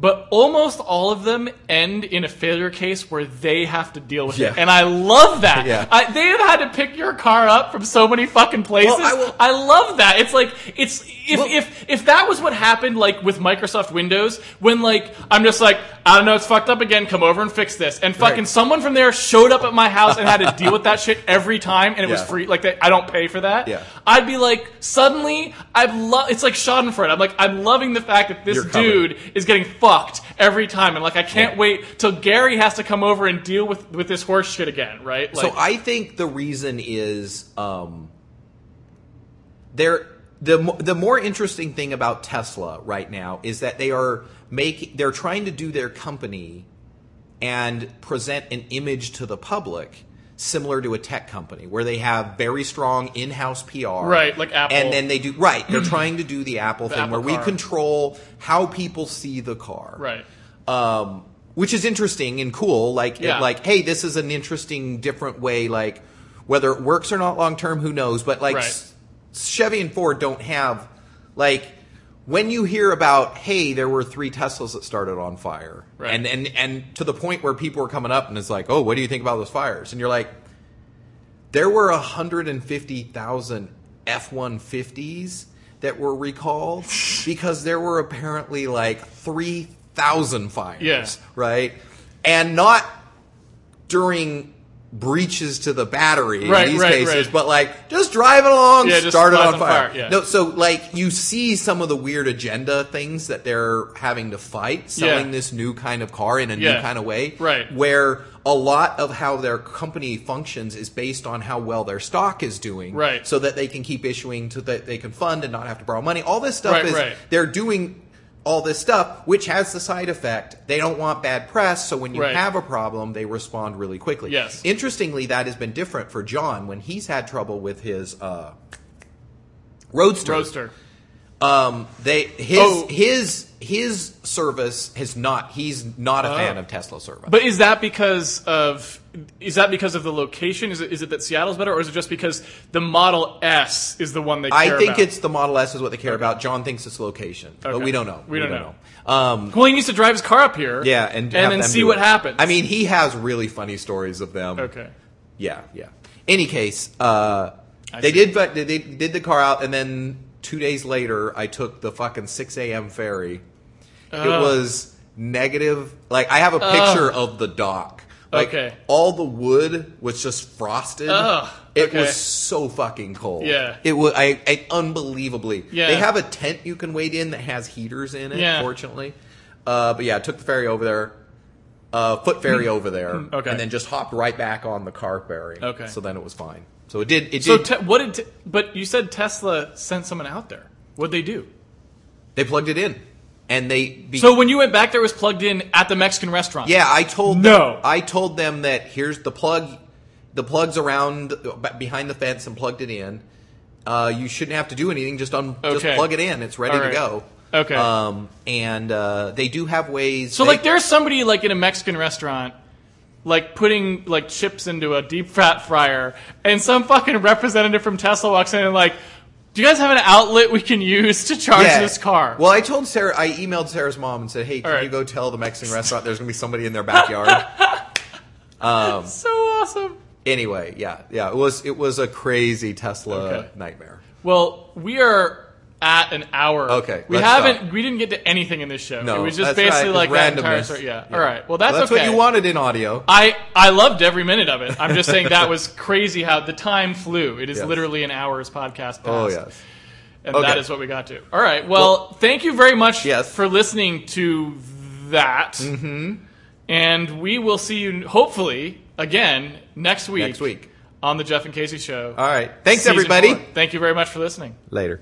But almost all of them end in a failure case where they have to deal with Yeah. it, and I love that. Yeah. I, they have had to pick your car up from so many fucking places. I will- I love that. It's like it's if Well- if if that was what happened like with Microsoft Windows when like I'm just like I don't know it's fucked up again come over and fix this and fucking Right. someone from there showed up at my house and had to deal with that shit every time and it was free like that I don't pay for that Yeah. I'd be like suddenly I've love it's like Schadenfreude I'm like I'm loving the fact that this dude is getting fucked every time and like I can't wait till Gary has to come over and deal with with this horse shit again right like so I think the reason is um, there. The the more interesting thing about Tesla right now is that they are making they're trying to do their company and present an image to the public similar to a tech company where they have very strong in-house PR. Right, like Apple. And then they do right, they're trying to do the Apple thing Apple where we control how people see the car right um, which is interesting and cool. Like, Yeah. like, hey, this is an interesting, different way. Like, whether it works or not long term, who knows? But like, Right. Chevy and Ford don't have like when you hear about, hey, there were three Teslas that started on fire, Right. and and and to the point where people are coming up and it's like, oh, what do you think about those fires? And you're like, there were 150,000 F-150s that were recalled because there were apparently like 3,000 fires, Yeah. right? And not during breaches to the battery Right, in these right, cases, right. but like just driving along, Yeah, just started on on fire. fire, yeah. No, so like you see some of the weird agenda things that they're having to fight, selling Yeah. this new kind of car in a new kind of way, Right. Where a lot of how their company functions is based on how well their stock is doing, Right. So that they can keep issuing, so that they can fund and not have to borrow money. All this stuff is they're doing all this stuff, which has the side effect they don't want bad press. So when you Right. have a problem, they respond really quickly. Yes. Interestingly, that has been different for John when he's had trouble with his uh, Roadster. Roadster Um, they his Oh. his his service has not. He's not a fan of Tesla service. But is that because of is that because of the location? Is it is it that Seattle's better, or is it just because the Model S is the one they care I think about? it's the Model S is what they care about. John thinks it's location, but Okay. we don't know. We don't know. Um, well, he needs to drive his car up here, yeah, and and have then them see do what it. happens. I mean, he has really funny stories of them. okay, Yeah, yeah. Any case, uh, I they see. did. But they did the car out, and then two days later, I took the fucking six a.m. ferry. It was negative. Like I have a picture of the dock. Like Okay. all the wood was just frosted. Ugh, It was so fucking cold. Yeah. It was. I, I unbelievably. Yeah. They have a tent you can wait in that has heaters in it. Yeah. Fortunately, uh, but yeah, I took the ferry over there. Uh, foot ferry over there. Okay. and then just hopped right back on the car ferry. Okay. so then it was fine. So it did. It so did. te- what did? Te- but you said Tesla sent someone out there. What'd they do? they plugged it in, and they. Be- So when you went back there, it was plugged in at the Mexican restaurant. yeah, I told No. Them, I told them that here's the plug. The plug's around behind the fence and plugged it in. Uh, you shouldn't have to do anything. Just un- just plug it in. It's ready right. to go. Okay. Um, and uh, they do have ways. So they- like, there's somebody like in a Mexican restaurant, like putting like chips into a deep fat fryer, and some fucking representative from Tesla walks in and like, do you guys have an outlet we can use to charge this car? Well, I told Sarah. I emailed Sarah's mom and said, "Hey, can All right. you go tell the Mexican restaurant there's going to be somebody in their backyard?" Um, so awesome. anyway, yeah, yeah. It was it was a crazy Tesla Okay. nightmare. Well, we are at an hour. Okay, we haven't. stop. We didn't get to anything in this show. No, it was just that's right, basically like that entire randomness. story. Yeah. All right. Well, that's, That's okay. what you wanted in audio. I I loved every minute of it. I'm just saying that was crazy how the time flew. It is Yes. literally an hour's podcast. Past, Oh yes. and Okay. that is what we got to. All right. Well, thank you very much Yes. for listening to that. Mm-hmm. And we will see you hopefully again next week. Next week. on the Jeff and Casey show. All right. Thanks, everybody. four. Thank you very much for listening. Later.